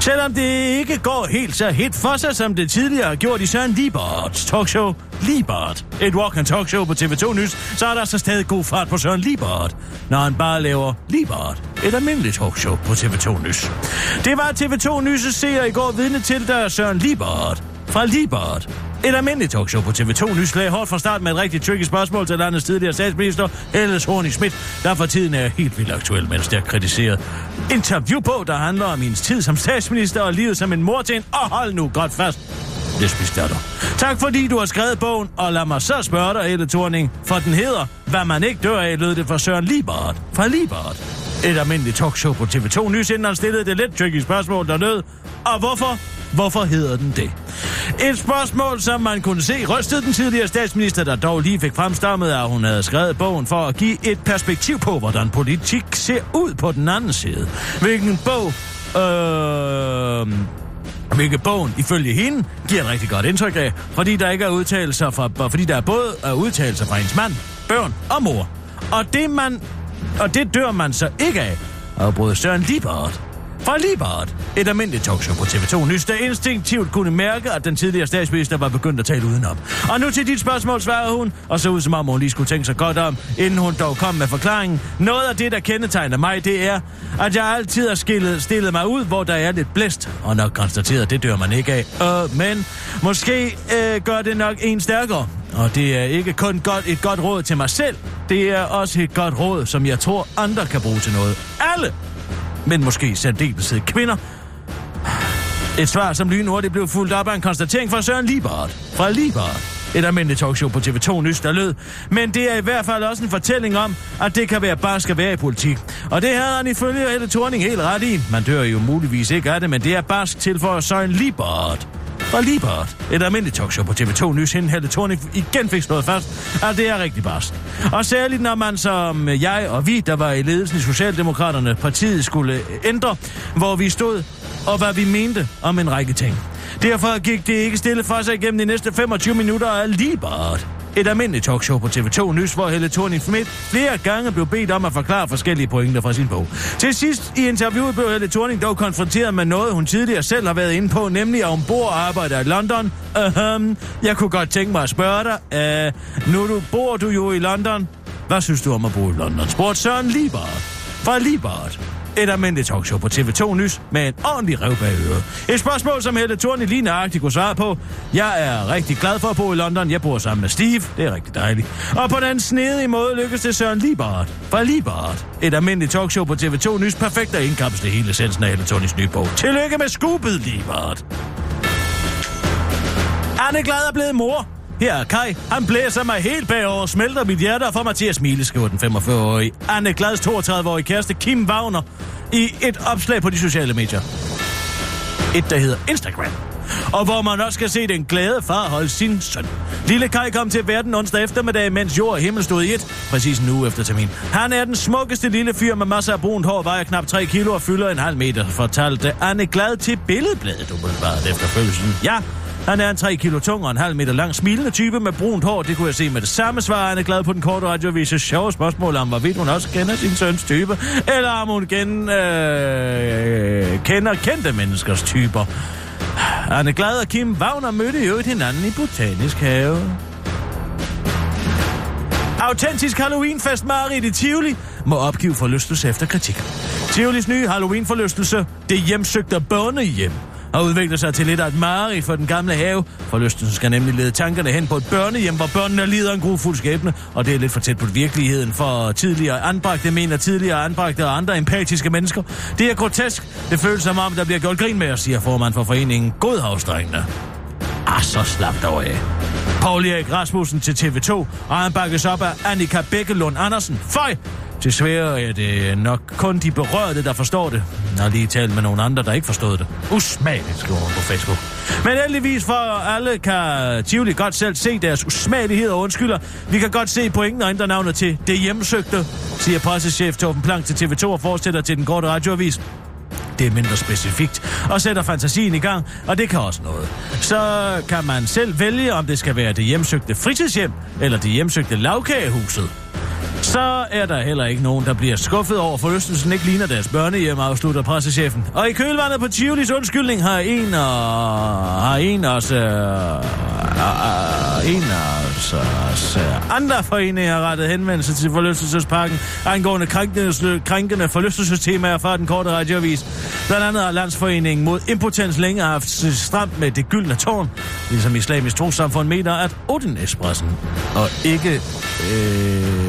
Selvom det ikke går helt så hit for sig, som det tidligere har gjort i Søren Lieberts talkshow Liebert. Et walk and talkshow på TV2 Nys, så er der så stadig god fart på Søren Liebert, når han bare laver Liebert. Et almindeligt talkshow på TV2 Nys. Det var TV2 Nys' seer i går vidne til, da Søren Liebert fra Liebert. Et almindeligt talkshow på TV2 nyslag hårdt fra start med et rigtig tricky spørgsmål til landets tidligere statsminister, Helle thorning Schmidt, der for tiden er helt vildt aktuel med en stærkt kritiseret. Interview på, der handler om hendes tid som statsminister og livet som en mor til en, og hold nu godt fast, lesbisk Tak fordi du har skrevet bogen, og lad mig så spørge dig, Helle Thorning, for den hedder, hvad man ikke dør af, lød det for Søren Liebert fra Liebert. Et almindeligt talkshow på TV2 Nys, inden han stillede det lidt tricky spørgsmål, der lød, og hvorfor? Hvorfor hedder den det? Et spørgsmål, som man kunne se, rystede den tidligere statsminister, der dog lige fik fremstammet, at hun havde skrevet bogen for at give et perspektiv på, hvordan politik ser ud på den anden side. Hvilken bog... Øh, hvilket bogen, ifølge hende, giver et rigtig godt indtryk af, fordi der ikke er udtalelser fra, fordi der er både er udtalelser fra hendes mand, børn og mor. Og det, man, og det dør man så ikke af, afbrød Søren Liebert fra Libart, Et almindeligt talkshow på TV2 Nys, der instinktivt kunne mærke, at den tidligere statsminister var begyndt at tale udenom. Og nu til dit spørgsmål, svarede hun, og så ud som om hun lige skulle tænke sig godt om, inden hun dog kom med forklaringen. Noget af det, der kendetegner mig, det er, at jeg altid har skillet, stillet mig ud, hvor der er lidt blæst, og nok konstateret, det dør man ikke af. Øh, men måske øh, gør det nok en stærkere. Og det er ikke kun godt, et godt råd til mig selv, det er også et godt råd, som jeg tror, andre kan bruge til noget. Alle men måske særdeleshed kvinder. Et svar, som lynhurtigt blev fuldt op af en konstatering fra Søren Liebert. Fra Liebert. Et almindeligt talkshow på TV2 Nys, der lød. Men det er i hvert fald også en fortælling om, at det kan være bare skal være i politik. Og det havde han ifølge Helle Thorning helt ret i. Man dør jo muligvis ikke af det, men det er barsk til for Søren var lige Libert. Et almindeligt talkshow på TV2 Nys, hende Helle Thorning igen fik slået fast, at det er rigtig barst. Og særligt når man som jeg og vi, der var i ledelsen i Socialdemokraterne, partiet skulle ændre, hvor vi stod og hvad vi mente om en række ting. Derfor gik det ikke stille for sig igennem de næste 25 minutter af Libert. Et almindeligt talkshow på TV2 Nys, hvor Helle thorning Schmidt flere gange blev bedt om at forklare forskellige pointer fra sin bog. Til sidst i interviewet blev Helle Thorning dog konfronteret med noget, hun tidligere selv har været inde på, nemlig at hun bor og arbejder i London. Uh-huh. Jeg kunne godt tænke mig at spørge dig. Uh, nu du, bor du jo i London. Hvad synes du om at bo i London? Spurgte Søren Liebert fra Liebert et almindeligt talkshow på TV2 Nys med en ordentlig rev bag øret. Et spørgsmål, som Helle Thorne lige nøjagtigt kunne svare på. Jeg er rigtig glad for at bo i London. Jeg bor sammen med Steve. Det er rigtig dejligt. Og på den snedige måde lykkedes det Søren Liebert fra Liebert. Et almindeligt talkshow på TV2 Nys. Perfekt at indkapsle hele essensen af Helle Thornes nye bog. Tillykke med skubet, Liebert. Anne Glad er blevet mor. Her er Kai. Han blæser mig helt bagover og smelter mit hjerte og får mig til at smile, skriver den 45-årige Anne Glads 32-årige kæreste Kim Wagner i et opslag på de sociale medier. Et, der hedder Instagram. Og hvor man også kan se den glade far holde sin søn. Lille Kai kom til verden onsdag eftermiddag, mens jord og himmel stod i et, præcis en uge efter termin. Han er den smukkeste lille fyr med masser af brunt hår, vejer knap 3 kilo og fylder en halv meter, fortalte Anne Glad til Billedbladet umiddelbart efter fødslen. Ja, han er en 3 kilo tung og en halv meter lang smilende type med brunt hår. Det kunne jeg se med det samme svar. Han er glad på den korte radioavise sjove spørgsmål om, hvorvidt hun også kender sin søns type, eller om hun gen, øh, kender kendte menneskers typer. Anne Glad og Kim Wagner mødte jo hinanden i Botanisk Have. Autentisk Halloween-fest Marit i Tivoli må opgive forlystelse efter kritik. Tivolis nye Halloween-forlystelse, det hjemsøgte børnehjem, og udvikler sig til lidt af et mareridt for den gamle have. Forlystelsen skal nemlig lede tankerne hen på et børnehjem, hvor børnene lider en grufuld skæbne, og det er lidt for tæt på virkeligheden for tidligere anbragte, mener tidligere anbragte og andre empatiske mennesker. Det er grotesk. Det føles som om, der bliver gjort grin med os, siger formand for foreningen Godhavsdrengene. Ah, så slap dog af. Paul Erik Rasmussen til TV2, og han bakkes op af Annika Bækkelund Andersen. Føj! Desværre er det nok kun de berørte, der forstår det. Jeg har lige talt med nogle andre, der ikke forstod det. Usmageligt, skriver hun på Facebook. Men heldigvis for alle kan Tivoli godt selv se deres usmagelighed og undskylder. Vi kan godt se pointen og ændre navnet til Det Hjemsøgte, siger pressechef Torben Plank til TV2 og fortsætter til den korte radioavis. Det er mindre specifikt og sætter fantasien i gang, og det kan også noget. Så kan man selv vælge, om det skal være det hjemsøgte fritidshjem eller det hjemsøgte lavkagehuset. Så er der heller ikke nogen, der bliver skuffet over forlystelsen ikke ligner deres børnehjem, afslutter pressechefen. Og i kølvandet på Tivolis undskyldning har en og... har en også... Uh, øh, øh, en os, øh, os andre foreninger rettet henvendelse til forlystelsesparken angående krænkende, krænkende forlystelsestemaer fra den korte radioavis. Blandt andet har Landsforeningen mod impotens længe haft stramt med det gyldne tårn, ligesom islamisk trosamfund mener, at Odin Espressen og ikke... Øh,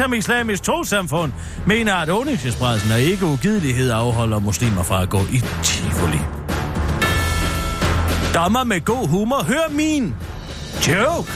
ligesom islamisk trosamfund mener, at åndingsespredelsen og ikke ugidelighed afholder muslimer fra at gå i Tivoli. Dommer med god humor, hør min joke.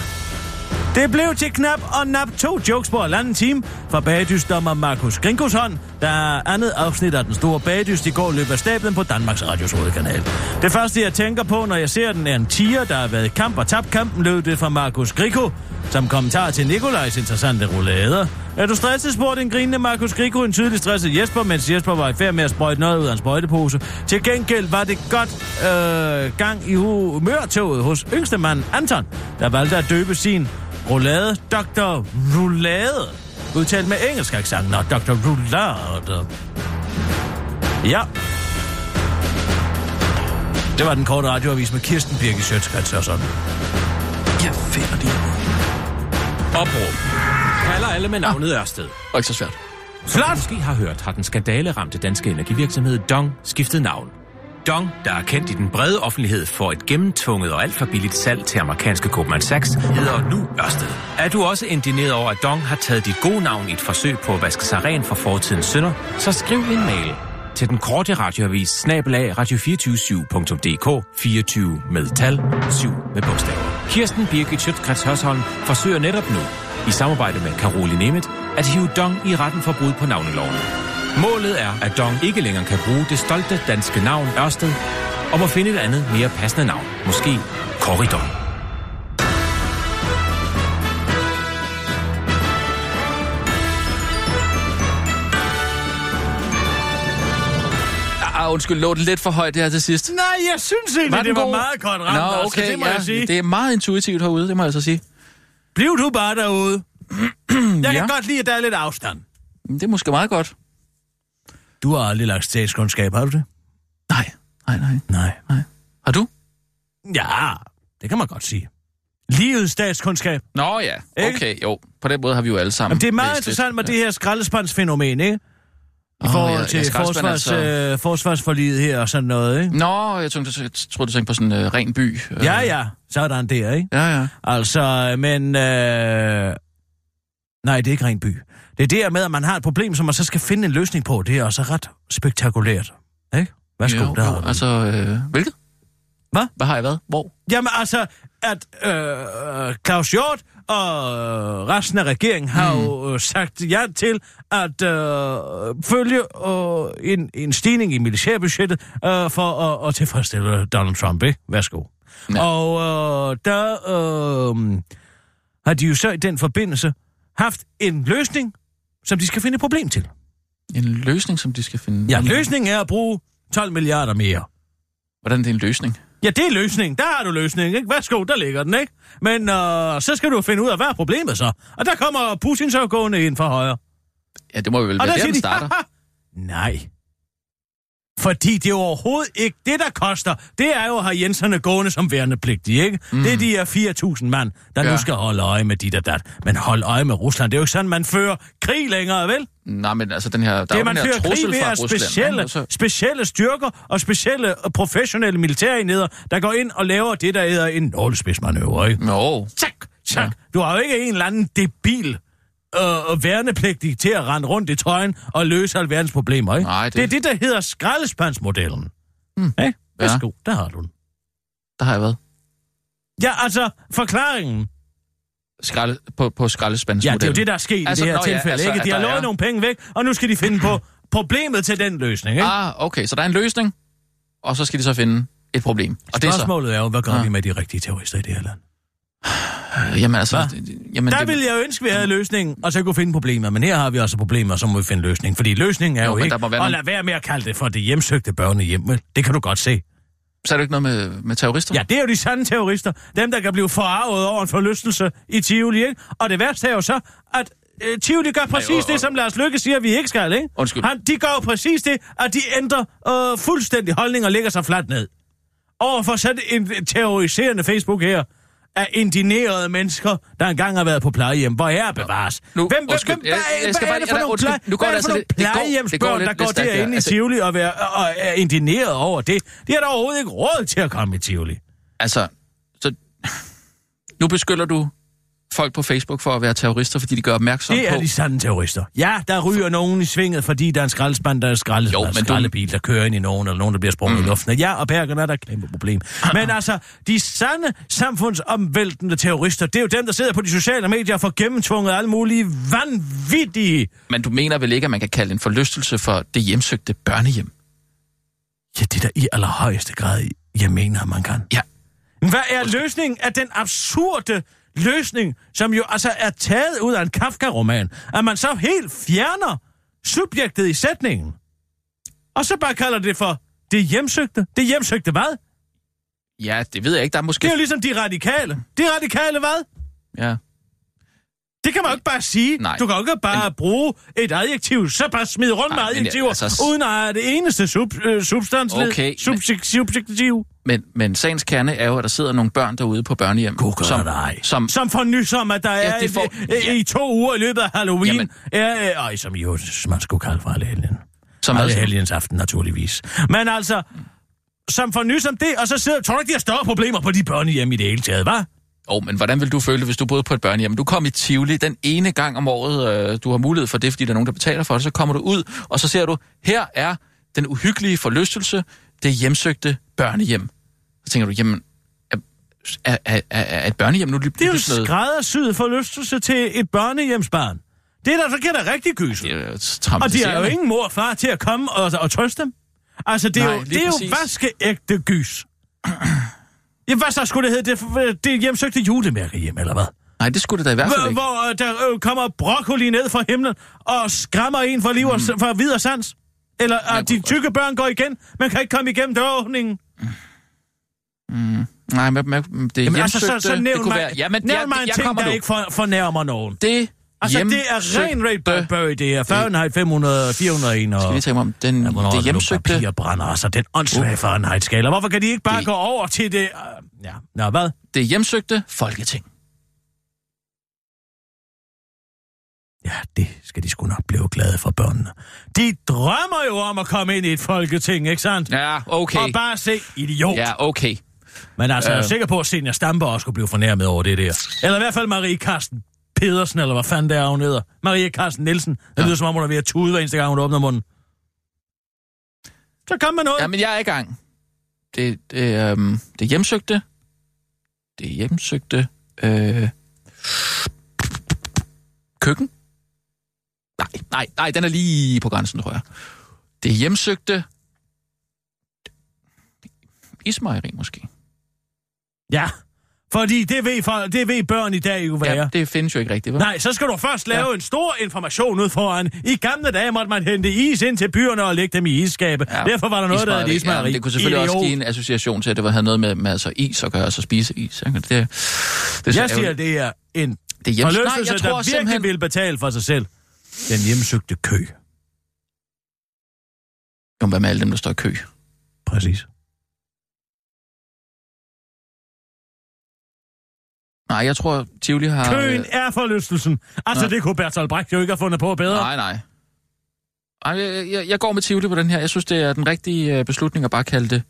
Det blev til knap og nap to jokes på halvanden time fra bagdysdommer Markus Grinkosson, der er andet afsnit af den store bagdyst i går løb af stablen på Danmarks Radios hovedkanal. Det første, jeg tænker på, når jeg ser den, er en tiger, der har været i kamp og tabt kampen, lød det fra Markus Griko, som kommentar til Nikolajs interessante roulader. Er du stresset, spurgte en grinende Markus Griko en tydelig stresset Jesper, mens Jesper var i færd med at sprøjte noget ud af en sprøjtepose. Til gengæld var det godt øh, gang i humørtoget hos yngste mand Anton, der valgte at døbe sin roulade Dr. Roulade. Udtalt med engelsk accent, når Dr. Roulade. Ja. Det var den korte radioavis med Kirsten Birke Sjøtskrets og sådan. Jeg finder det. Opråb. Kalder alle med navnet ah. Ørsted. Og ikke så svært. Som måske har hørt, har den skandaleramte danske energivirksomhed Dong skiftet navn. Dong, der er kendt i den brede offentlighed for et gennemtvunget og alt for billigt salg til amerikanske Goldman Sachs, hedder nu Ørsted. Er du også indineret over, at Dong har taget dit gode navn i et forsøg på at vaske sig ren for fortidens synder, så skriv en mail til den korte radioavis snabelag radio247.dk 24 med tal, 7 med bogstaver. Kirsten Birgit Schøtzgrads Hørsholm forsøger netop nu, i samarbejde med Caroline Nemeth, at hive Dong i retten for brud på navneloven. Målet er, at Dong ikke længere kan bruge det stolte danske navn Ørsted, og må finde et andet, mere passende navn. Måske Corridor. Undskyld, lå det lidt for højt her til sidst? Nej, jeg synes egentlig, Var det var god? meget godt ramt. Nå, altså, okay, det må ja, jeg sige. det er meget intuitivt herude, det må jeg så sige. Bliv du bare derude. Jeg Ja. kan godt lide, at der er lidt afstand. Det er måske meget godt. Du har aldrig lagt statskundskab, har du det? Nej, nej, nej. Nej. Har du? Ja, det kan man godt sige. Livets statskundskab. Nå ja, Ikke? okay, jo. På den måde har vi jo alle sammen Jamen, det er meget interessant med det her skraldespandsfænomen, ikke? I forhold ja, til skraldespand, forsvars, altså. øh, forsvarsforliget her og sådan noget, ikke? Nå, jeg tænkte, jeg troede, du tænkte på sådan en uh, ren by. Øh, Ja, ja, sådan der, ikke? Ja, ja. Altså, men... Øh... Nej, det er ikke ren by. Det er det her med, at man har et problem, som man så skal finde en løsning på. Det er også ret spektakulært. Ikke? Værsgo, jo, der jo, altså, øh, hvilket? Hvad? Hvad har jeg været? Hvor? Jamen altså, at øh, Claus Hjort og resten af regeringen har Hmm. jo øh, sagt ja til at øh, følge øh, en, en stigning i militærbudgettet øh, for at, at tilfredsstille Donald Trump, ikke? Værsgo. Ja. Og øh, der øh, har de jo så i den forbindelse haft en løsning, som de skal finde et problem til. En løsning, som de skal finde. Ja, løsningen er at bruge 12 milliarder mere. Hvordan er det en løsning? Ja, det er løsningen. Der har du løsningen, ikke? Værsgo, der ligger den, ikke? Men øh, så skal du finde ud af, hvad er problemet så? Og der kommer Putin så gående ind for højre. Ja, det må jo vel Og være der, siger den de, starter. Nej. Fordi det er overhovedet ikke det, der koster. Det er jo at have Jenserne gående som værnepligtige, ikke? Mm. Det er de her 4.000 mand, der ja. Ja. nu skal holde øje med dit og dat. Men hold øje med Rusland. Det er jo ikke sådan, man fører krig længere, vel? Nej, men altså den her... Der det er man fører krig ved at specielle, ikke? Så- specielle styrker og specielle øh, professionelle militærenheder, der går ind og laver det, der hedder en nålespidsmanøvre, ikke? Nå, Tak, tak. Ja. Ja. Du har jo ikke en eller anden debil øh, værnepligtig til at rende rundt i trøjen og løse alverdens problemer, ikke? Nej, det... det- er det, der hedder skraldespandsmodellen. Mm. Hey, værsgo, ja. der har du den. der har jeg været. Ja, altså, forklaringen. Skralde, på, på skraldespandsmodellen. Ja, det er jo det, der er sket altså, Altså, i det her nå ja, tilfælde, altså, ikke? De har der lovet er- nogle penge væk, og nu skal de finde på problemet til den løsning, ikke? Ah, okay, så der er en løsning, og så skal de så finde et problem. Og det er så... Spørgsmålet er jo, hvad gør Ja. vi med de rigtige terrorister i det her land? Jamen altså... Hva? Jamen, Der det, ville jeg ønske, vi havde løsningen, og så kunne finde problemer. Men her har vi også problemer, så må vi finde løsning. Fordi løsningen er jo, Jo, ikke være nogle- lade være med at kalde det for det hjemsøgte børnehjem. Det kan du godt se. Så er det ikke noget med, med terrorister? Ja, det er jo de sande terrorister. Dem, der kan blive forarvet over en forlystelse i Tivoli, ikke? Og det værste er jo så, at øh, Tivoli gør præcis og- og- det, som Lars Lykke siger, vi ikke skal, ikke? Undskyld. Han, de gør jo præcis det, at de ændrer øh, fuldstændig holdning og lægger sig fladt ned. Overfor sådan en terroriserende Facebook her af indinerede mennesker, der engang har været på plejehjem. Hvor er bevares? Nu, hvem, undskyld, hvem, jeg- hvad, jeg skal hvad er det for nogle, nu går hvad er det for altså plejehjemsbørn, der går derinde i Altså- Tivoli og, være, og er indineret over det? De har da overhovedet ikke råd til at komme i Tivoli. Altså, så... Nu beskylder du folk på Facebook for at være terrorister, fordi de gør opmærksom Det er på... de sande terrorister. Ja, der ryger nogen i svinget, fordi der er en skraldespand, der er skralde, Jo, men skraldebil, der kører ind i nogen, eller nogen, der bliver sprunget mm. i luften. Ja, og Bergen er der et kæmpe problem. Men altså, de sande samfundsomvæltende terrorister, det er jo dem, der sidder på de sociale medier og får gennemtvunget alle mulige vanvittige... Men du mener vel ikke, at man kan kalde en forlystelse for det hjemsøgte børnehjem? Ja, det er der i allerhøjeste grad, jeg mener, man kan. Ja. Hvad er løsningen af den absurde løsning, som jo altså er taget ud af en Kafka-roman, at man så helt fjerner subjektet i sætningen, og så bare kalder det for det hjemsøgte. Det hjemsøgte hvad? Ja, det ved jeg ikke. Der er måske... Det er jo ligesom de radikale. De radikale hvad? Ja. Det kan man jo ikke bare sige. Nej. Du kan jo ikke bare men... bruge et adjektiv, så bare smide rundt Nej, med men adjektiver, altså- altså... uden at det eneste sub, øh, substansled. Okay, Subjek- subjektiv. Men, men sagens kerne er jo, at der sidder nogle børn derude på børnehjem. God som, dig. som, Som får nys om, at der Ja, er det får- ja. ja. i to uger i løbet af Halloween. Jamen. Ja, øh, øj, som jo man skulle kalde for alle helgen. som Alle altså, helgens aften, naturligvis. Men altså, som får nys om det, og så sidder, tror du ikke, de har større problemer på de børnehjem i det hele taget, hva'? Oh, men hvordan vil du føle, hvis du boede på et børnehjem? Du kom i Tivoli den ene gang om året, øh, du har mulighed for det, fordi der er nogen, der betaler for det, så kommer du ud, og så ser du, her er den uhyggelige forlystelse, det hjemsøgte børnehjem. Så tænker du, jamen, er, er, er, er et børnehjem nu lige Det er jo skræddersyet forlystelse til et børnehjemsbarn. Det er der, så kan der rigtig er jo Og de har jo ingen mor og far til at komme og, og trøste dem. Altså, det er, Nej, jo, det er jo vaskeægte gys. Ja, hvad så skulle det hedde? Det, det hjemsøgte julemærke hjem, eller hvad? Nej, det skulle det da i hvert fald ikke. hvor øh, der øh, kommer broccoli ned fra himlen og skræmmer en for liv og mm. for videre sans. Eller at de tykke børn går igen. Man kan ikke komme igennem døråbningen. Nej, men, men det Jamen, hjemsøgte, altså, så, så det nævn kunne mig, være... Ja, men nævn jeg, mig en jeg ting, der ikke for, fornærmer nogen. Det Altså, det er ren Ray Bradbury, det er Fahrenheit 500, 401 og... Skal vi tale om den, Ja, det er det hjemsøgte... Papir brænder, altså den åndssvage Fahrenheit-skala. Hvorfor kan de ikke bare Det- gå over til det... Uh, ja, nå, hvad? Det hjemsøgte folketing. Ja, det skal de sgu nok blive glade for børnene. De drømmer jo om at komme ind i et folketing, ikke sandt? Ja, okay. Og bare se, idiot. Ja, okay. Men altså, jeg er Øh. sikker på, at Senior Stamper også skulle blive fornærmet over det der. Eller i hvert fald Marie Karsten Pedersen, eller hvad fanden det er, hun hedder. Marie Karsten Nielsen. Det Ja. lyder som om, hun er ved at tude hver eneste gang, hun åbner munden. Så kom med noget. Ja, men jeg er i gang. Det, det, øhm, det hjemsøgte... Det hjemsøgte... Øh, køkken? Nej, nej, nej, den er lige på grænsen, tror jeg. Det hjemsøgte... Ismejeri, måske. Ja, fordi det ved, for, det ved børn i dag jo, hvad Ja, det findes jo ikke rigtigt, vel? Nej, så skal du først lave ja. en stor information ud foran. I gamle dage måtte man hente is ind til byerne og lægge dem i isskabe. Ja. Derfor var der noget, der hed Ismejeri. Ja, det kunne selvfølgelig Idiot. også give en association til, at det var, havde noget med, med altså, is at gøre, altså spise is. Ikke? Det, det så Jeg siger, det er en det er hjems... Nej, jeg tror der virkelig simpelthen... vil betale for sig selv. Den hjemsøgte kø. Jo, hvad med alle dem, der står i kø? Præcis. Nej, jeg tror, Tivoli har... Køen er forlystelsen. Altså, Nå. det kunne Bertolt Brecht jo ikke have fundet på bedre. Nej, nej. Ej, jeg, jeg, jeg går med Tivoli på den her. Jeg synes, det er den rigtige øh, beslutning at bare kalde det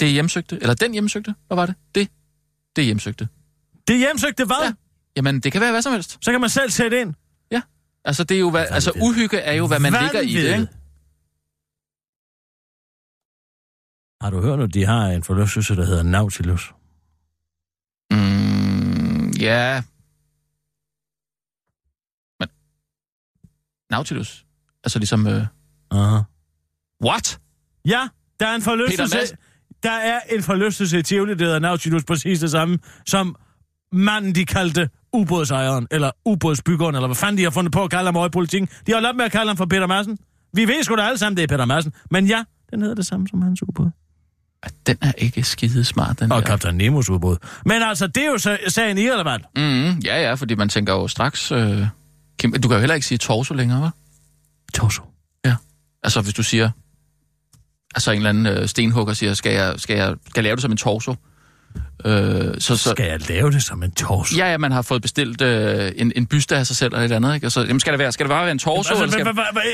det hjemsøgte. Eller den hjemsøgte. Hvad var det? Det. Det hjemsøgte. Det hjemsøgte hvad? Ja. Jamen, det kan være hvad som helst. Så kan man selv sætte ind. Altså, det er jo, hvad, altså uhygge er jo, hvad man ligger i det, ikke? Har du hørt, at de har en forlystelse, der hedder Nautilus? Mm, ja. Men... Nautilus? Altså ligesom... Øh... Aha. What? Ja, der er en forlystelse. Der er en forlystelse i Tivoli, der hedder Nautilus, præcis det samme, som manden, de kaldte ubådsejeren, eller ubådsbyggeren, eller hvad fanden de har fundet på at kalde ham over i politikken. De har ladt med at kalde ham for Peter Madsen. Vi ved sgu da alle sammen, det er Peter Madsen. Men ja, den hedder det samme som hans ubåd. Den er ikke skide smart, den Og der. Kaptajn Nemos ubåd. Men altså, det er jo så, sagen irrelevant. Mm, ja, ja, fordi man tænker jo straks... Øh... Kim, du kan jo heller ikke sige torso længere, hva'? Torso. Altså, hvis du siger... Altså, en eller anden øh, stenhugger siger, skal jeg, skal, jeg, skal jeg lave det som en torso? Øh, så, så, Skal jeg lave det som en torso? ja, ja, man har fået bestilt øh, en, en byste af sig selv eller et andet, ikke? Og så, jamen, skal det, være, skal det bare være en torso? Altså, eller skal...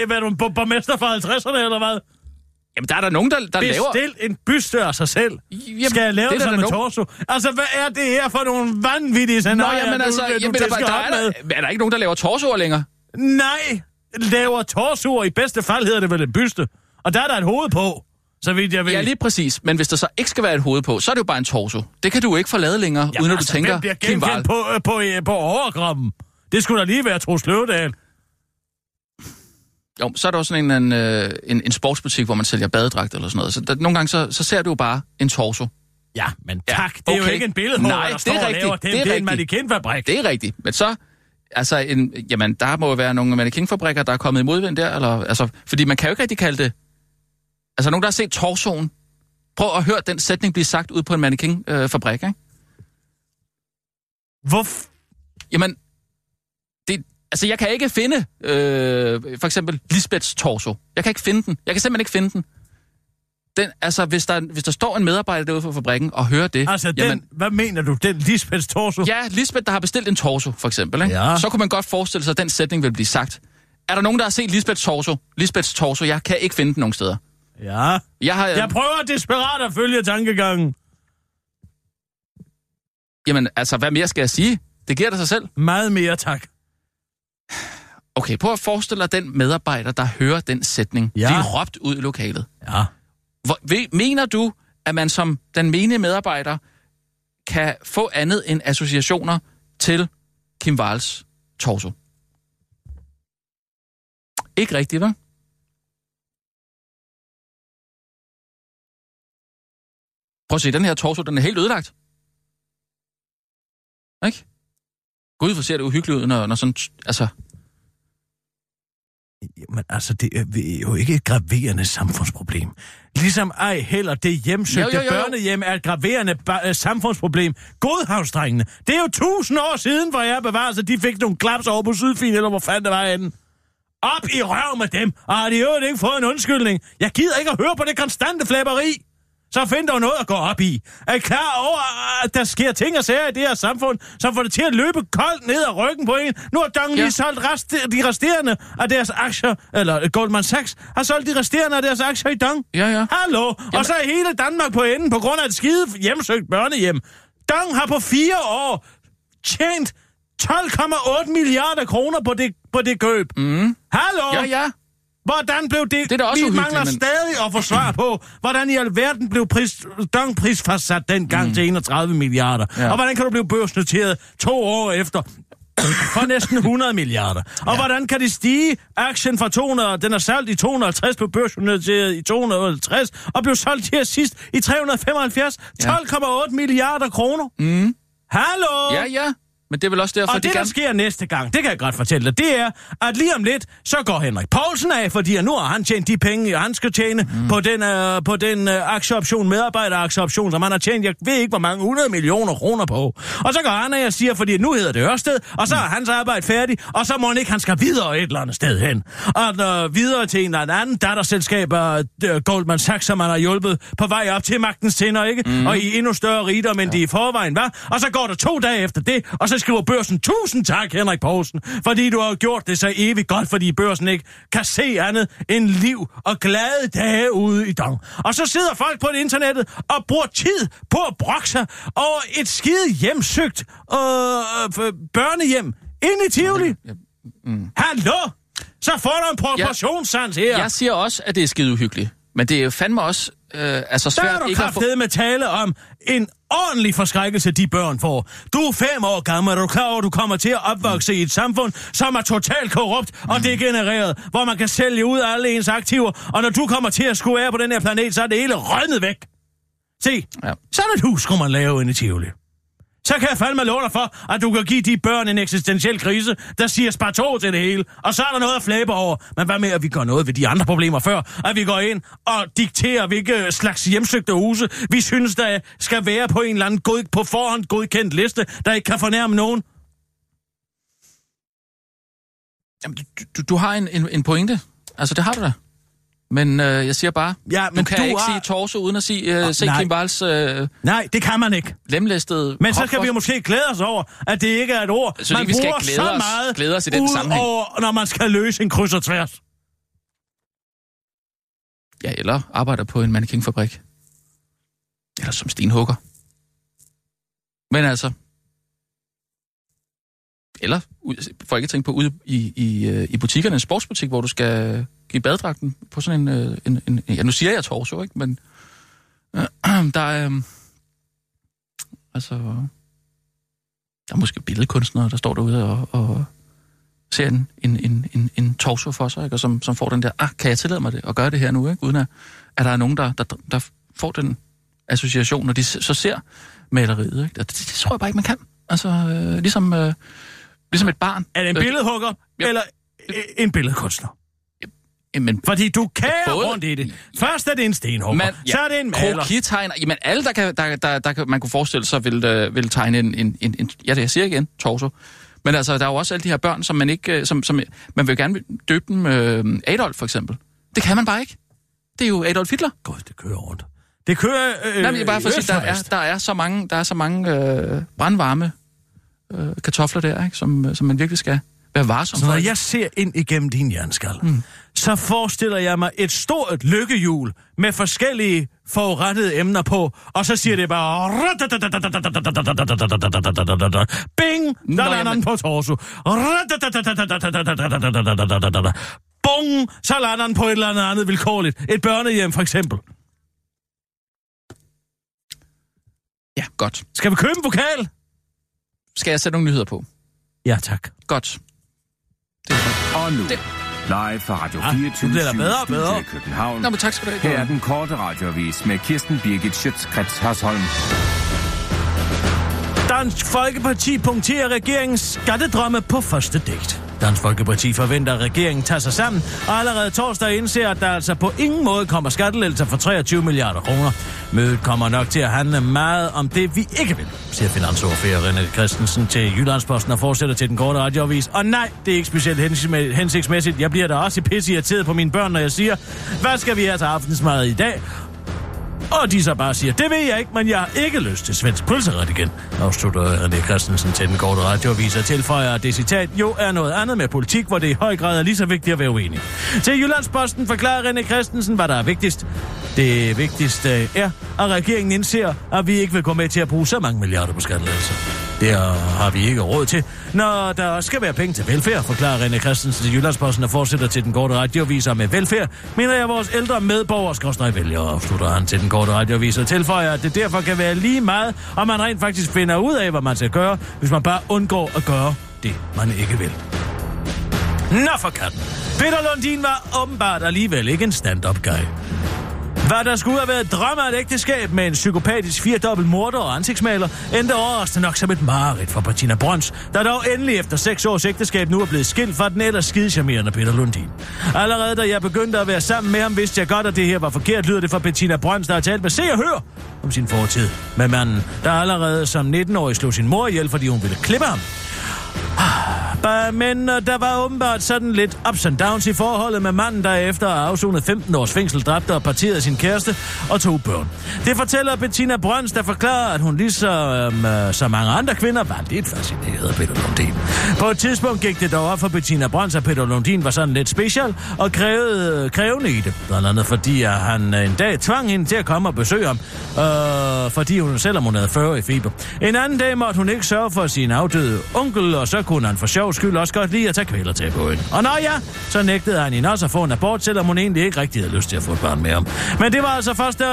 hvad, er du, en bo- borgmester fra 50'erne, eller hvad? Jamen, der er der nogen, der, der laver... Bestil en byste af sig selv. Jamen, Skal jeg lave det det der som en nogen- torso? Altså, hvad er det her for nogle vanvittige Nå, scenarier, jamen altså, du, jeg du disker der op er, med? der, er der ikke nogen, der laver torsoer længere? Nej, laver torsoer. I bedste fald hedder det vel en byste. Og der er der et hoved på, så vidt jeg ved. Ja, lige præcis. Men hvis der så ikke skal være et hoved på, så er det jo bare en torso. Det kan du ikke få lavet længere, Jamen, uden at du altså, tænker, hvem bliver Kim Wahl. genkendt på, øh, på, øh, på overkroppen? Det skulle da lige være Troels Løvedal. Jo, så er der også sådan en, en, øh, en, en sportsbutik, hvor man sælger badedragt eller sådan noget. Så der, nogle gange, så, så ser du jo bare en torso. Ja, men Ja, tak. Det er jo okay. ikke en billedhugger, Nej, der det står er og rigtigt. laver det. Det Det er er, en mannequinfabrik. Det er rigtigt. Men så, altså, en, jamen, der må jo være nogle mannequinfabrikker, der er kommet i modvind der, eller, altså, fordi man kan jo ikke rigtig kalde det... Altså, nogen, der har set torsoen. Prøv at høre den sætning blive sagt ud på en mannequinfabrik, ikke? Hvorfor? Jamen, altså, jeg kan ikke finde, øh, for eksempel, Lisbeths torso. Jeg kan ikke finde den. Jeg kan simpelthen ikke finde den. Den, altså, hvis der, hvis der står en medarbejder derude for fabrikken og hører det... Altså, den, jamen, hvad mener du? Den Lisbeths torso? Ja, Lisbeth, der har bestilt en torso, for eksempel. Ikke? Ja. Så kunne man godt forestille sig, at den sætning vil blive sagt. Er der nogen, der har set Lisbeths torso? Lisbeths torso, jeg kan ikke finde den nogen steder. Ja. Jeg har... Jeg prøver desperat at følge tankegangen. Jamen, altså, hvad mere skal jeg sige? Det giver dig sig selv. Meget mere, tak. Okay, prøv at forestille dig den medarbejder, der hører den sætning. Ja. Blive råbt ud i lokalet. Ja. Hvor, ved, mener du, at man som den menige medarbejder kan få andet end associationer til Kim Wahls torso? Ikke rigtigt, vel? Prøv at se, den her torso, den er helt ødelagt. Ikke? Gud, hvor ser det uhyggeligt ud, når, når sådan... Altså, Men altså, det er jo ikke et graverende samfundsproblem. Ligesom ej heller det hjemsøgte Jo, jo, jo, jo. børnehjem er et graverende ba- øh, samfundsproblem. Godhavnsdrengene. Det er jo tusind år siden, hvor jeg bevarer sig, de fik nogle klaps over på Sydfyn, eller hvor fanden det var henne. Op i røv med dem, og har de jo ikke fået en undskyldning. Jeg gider ikke at høre på det konstante flæberi. Så find dog noget at gå op i. Er I klar over, at der sker ting og sager i det her samfund, som får det til at løbe koldt ned ad ryggen på en? Nu har Dong Ja. lige solgt rest, de resterende af deres aktier, eller Goldman Sachs har solgt de resterende af deres aktier i Dong. ja, ja. Hallo? Og så er hele Danmark på enden på grund af et skide hjemsøgt børnehjem. Dong har på fire år tjent 12,8 milliarder kroner på det, på det køb. Mm. Hallo? Ja, ja. Hvordan blev det? Det er også Vi mangler men- stadig at få svar på, hvordan i alverden blev pris, Dong prisfastsat dengang mm. til 31 milliarder. Ja. Ja. Og hvordan kan du blive børsnoteret to år efter for næsten 100 milliarder. Og ja. hvordan kan det stige? Aktien fra 200, den er solgt i 250, blev børsnoteret i 250, og blev solgt her sidst i 375. 12,8 milliarder kroner. Mm. Hallo? Ja, ja. Men det er vel også derfor, Og de det, der gerne... sker næste gang, det kan jeg godt fortælle dig, det er, at lige om lidt, så går Henrik Poulsen af, fordi nu har han tjent de penge, han skal tjene mm. på den, uh, på den uh, aktieoption, medarbejderaktieoption, som han har tjent, jeg ved ikke, hvor mange 100 millioner kroner på. Og så går han af og siger, fordi nu hedder det Ørsted, og så er hans arbejde færdig, og så må han ikke, han skal videre et eller andet sted hen. Og uh, videre til en eller anden datterselskab af uh, Goldman Sachs, som han har hjulpet på vej op til magtens tænder, ikke? Mm. Og i endnu større rigdom, end ja. de i forvejen var. Og så går der to dage efter det, og så skriver børsen, tusind tak, Henrik Poulsen, fordi du har gjort det så evigt godt, fordi børsen ikke kan se andet end liv og glade dage ude i dong. Og så sidder folk på det internettet og bruger tid på at brokke sig over et skide hjemsøgt øh, øh, børnehjem inde i Tivoli. Mm. Hallo? Så får du en proportionssans her. Jeg siger også, at det er skide uhyggeligt. Men det er jo fandme også øh, altså Der svært er du ikke at få... med tale om en ordentlig forskrækkelse, de børn får. Du er fem år gammel, og du er klar over, at du kommer til at opvokse i et samfund, som er totalt korrupt og degenereret, hvor man kan sælge ud af alle ens aktiver, og når du kommer til at skulle være på den her planet, så er det hele rødnet væk. Se, Ja. sådan et hus skulle man lave inde i Tivoli. Så kan jeg fandme love dig for, at du kan give de børn en eksistentiel krise, der siger sparto til det hele. Og så er der noget at flæbe over. Men hvad med, at vi gør noget ved de andre problemer før? At vi går ind og dikterer, hvilke slags hjemsøgte huse, vi synes, der skal være på en eller anden god, på forhånd godkendt liste, der ikke kan fornærme nogen. Jamen, du, du, du har en, en, en pointe. Altså, det har du da. Men øh, jeg siger bare, Ja, men du kan du ikke har- sige torso uden at sige, øh, se nej. Kim Walls øh, Nej, det kan man ikke. lemlæstede Men så for- vi måske glæde os over, at det ikke er et ord, Jeg synes man ikke, vi skal bruger glæde så os- meget glæde os i den sammenhæng. over, når man skal løse en kryds og tværs. Ja, eller arbejder på en mannequinfabrik. Eller som stenhugger. Men altså... Eller ud- folketing på ude i, i, øh, i butikkerne, en sportsbutik, hvor du skal give baddragten på sådan en... øh, en, en ja, nu siger jeg torso, ikke? Men øh, der er... Øh, altså... Der er måske billedkunstnere, der står derude og, og ser en, en, en, en, en torso for sig, ikke? Og som, som får den der, ah, kan jeg tillade mig det, og gøre det her nu, ikke? uden at, at der er nogen, der, der, der får den association, når de så ser maleriet. Ikke? Og det, det tror jeg bare ikke, man kan. Altså, øh, ligesom, øh, ligesom et barn. Er det en Øh, billedhugger, Ja. eller øh, en billedkunstner? Men, Fordi du kan Både- rundt i det. Først er det en stenhugger, man, så er det en maler. Krokitegner. Jamen, alle, der, kan, der, der, der, kan, man kunne forestille sig, vil, øh, vil tegne en, en, en, en... Ja, det jeg siger igen, torso. Men altså, der er jo også alle de her børn, som man ikke... øh, Som, som, man vil gerne døbe dem øh, Adolf, for eksempel. Det kan man bare ikke. Det er jo Adolf Hitler. Gud, det kører rundt. Det kører øh, Nej, men bare for at sige, der er, der er så mange, der er så mange øh, brandvarme øh, kartofler der, ikke? Som, som man virkelig skal være varsom Så når for. jeg ser ind igennem din hjerneskal, mm. Så forestiller jeg mig et stort lykkehjul med forskellige forurettede emner på, og så siger det bare... Bing! Der Nå, lander den på torso. Bung! Så lander den på et eller andet andet vilkårligt. Et børnehjem, for eksempel. Ja, godt. Skal vi købe en vokal? Skal jeg sætte nogle nyheder på? Ja, tak. Godt. Og nu, Det- live fra Radio Ja, 24 nu bliver der bedre bedre. i København. Nå, men tak skal du have. Her er den korte radiovis med Kirsten Birgit Schøtzgrads Hasholm. Dansk Folkeparti punkterer regeringens skattedrømme på første date. Dansk Folkeparti forventer, at regeringen tager sig sammen, og allerede torsdag indser, at der altså på ingen måde kommer skattelettelser for 23 milliarder kroner. Mødet kommer nok til at handle meget om det, vi ikke vil, siger finansordfører René Christensen til Jyllandsposten og fortsætter til den korte radioavis. Og nej, det er ikke specielt hensigtsmæssigt. Jeg bliver da også i pisse irriteret på mine børn, når jeg siger, hvad skal vi have til aftensmad i dag? Og de så bare siger, det ved jeg ikke, men jeg har ikke lyst til svensk pølseret igen. Afslutter René Christensen til den korte radioavis og tilføjer, at det citat jo er noget andet med politik, hvor det i høj grad er lige så vigtigt at være uenig. Til Jyllandsposten forklarer René Christensen, hvad der er vigtigst. Det vigtigste er, at regeringen indser, at vi ikke vil gå med til at bruge så mange milliarder på skattelettelser. Det har vi ikke råd til. Når der skal være penge til velfærd, forklarer René Christensen til Jyllandsposten og fortsætter til den korte radioviser med velfærd, mener jeg vores ældre medborgere skal vælgere, afslutter han til den korte radioviser og tilføjer, at det derfor kan være lige meget, om man rent faktisk finder ud af, hvad man skal gøre, hvis man bare undgår at gøre det, man ikke vil. Nå for katten. Peter Lundin var åbenbart alligevel ikke en stand-up guy. Hvad der skulle have været drømme af et ægteskab med en psykopatisk firedobbelt morder og ansigtsmaler, endte overraskende nok som et mareridt for Bettina Brøns, der dog endelig efter seks års ægteskab nu er blevet skilt fra den ellers skidecharmerende Peter Lundin. Allerede da jeg begyndte at være sammen med ham, vidste jeg godt, at det her var forkert, lyder det fra Bettina Brøns, der har talt med Se og Hør om sin fortid med manden, der allerede som 19-årig slog sin mor ihjel, fordi hun ville klippe ham. Ah, men øh, der var åbenbart sådan lidt ups and downs i forholdet med manden, der efter at afsonet 15 års fængsel dræbte og parterede sin kæreste og to børn. Det fortæller Bettina Brøns, der forklarer, at hun ligesom øh, så mange andre kvinder var lidt fascineret af Peter Lundin. På et tidspunkt gik det dog op for Bettina Brøns, at Peter Lundin var sådan lidt special og krævede, øh, krævende i det. Blandt andet fordi, at han øh, en dag tvang hende til at komme og besøge ham, øh, fordi hun selvom hun havde 40 i feber. En anden dag måtte hun ikke sørge for sin afdøde onkel, og så kunne han for sjov skyld også godt lide at tage kvæler til på hende. Og nå ja, så nægtede han hende også at få en abort, selvom hun egentlig ikke rigtig havde lyst til at få et barn med ham. Men det var altså først, da,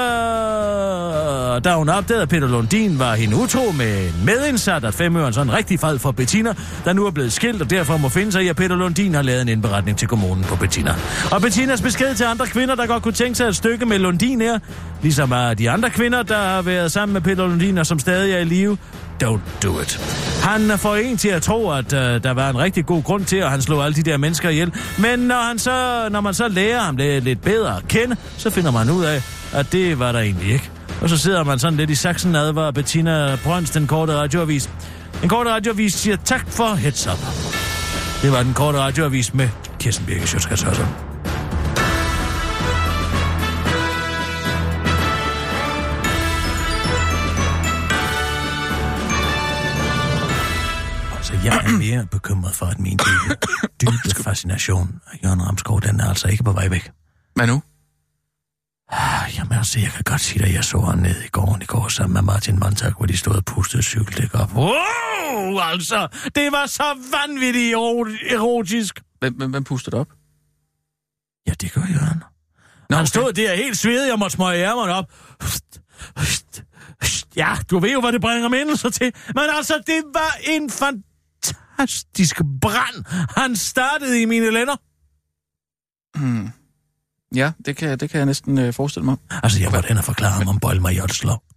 da hun opdagede, at Peter Lundin var hende utro med en medindsat, at femøren sådan rigtig fald for Bettina, der nu er blevet skilt, og derfor må finde sig i, at Peter Lundin har lavet en indberetning til kommunen på Bettina. Og Bettinas besked til andre kvinder, der godt kunne tænke sig et stykke med Lundin her, ligesom er de andre kvinder, der har været sammen med Peter Lundin og som stadig er i live, don't do it. Han får en til at tro, at uh, der var en rigtig god grund til, at han slog alle de der mennesker ihjel. Men når, han så, når man så lærer ham lidt, lidt bedre at kende, så finder man ud af, at det var der egentlig ikke. Og så sidder man sådan lidt i saksen advarer Bettina Brøns, den korte radioavis. Den korte radioavis siger tak for heads up. Det var den korte radioavis med Kirsten Birke Sjøtskrets jeg er mere bekymret for, at min dybe, dybe fascination af Jørgen Ramskov, den er altså ikke på vej væk. Hvad nu? Ah, Jamen altså, jeg kan godt sige dig, jeg så ham ned i gården i går sammen med Martin Montag, hvor de stod og pustede cykeldæk op. Wow, altså, det var så vanvittigt ero- erotisk. Hvem, hvem, hvem puster det op? Ja, det gør Jørgen. Nå, han stod der helt svedig og måtte smøge ærmerne op. Ja, du ved jo, hvad det bringer mindelser til. Men altså, det var en fantastisk brand, han startede i mine lænder. Hmm. Ja, det kan, det kan jeg næsten øh, forestille mig. Altså, jeg var den og forklare ham om Bold Majot slår.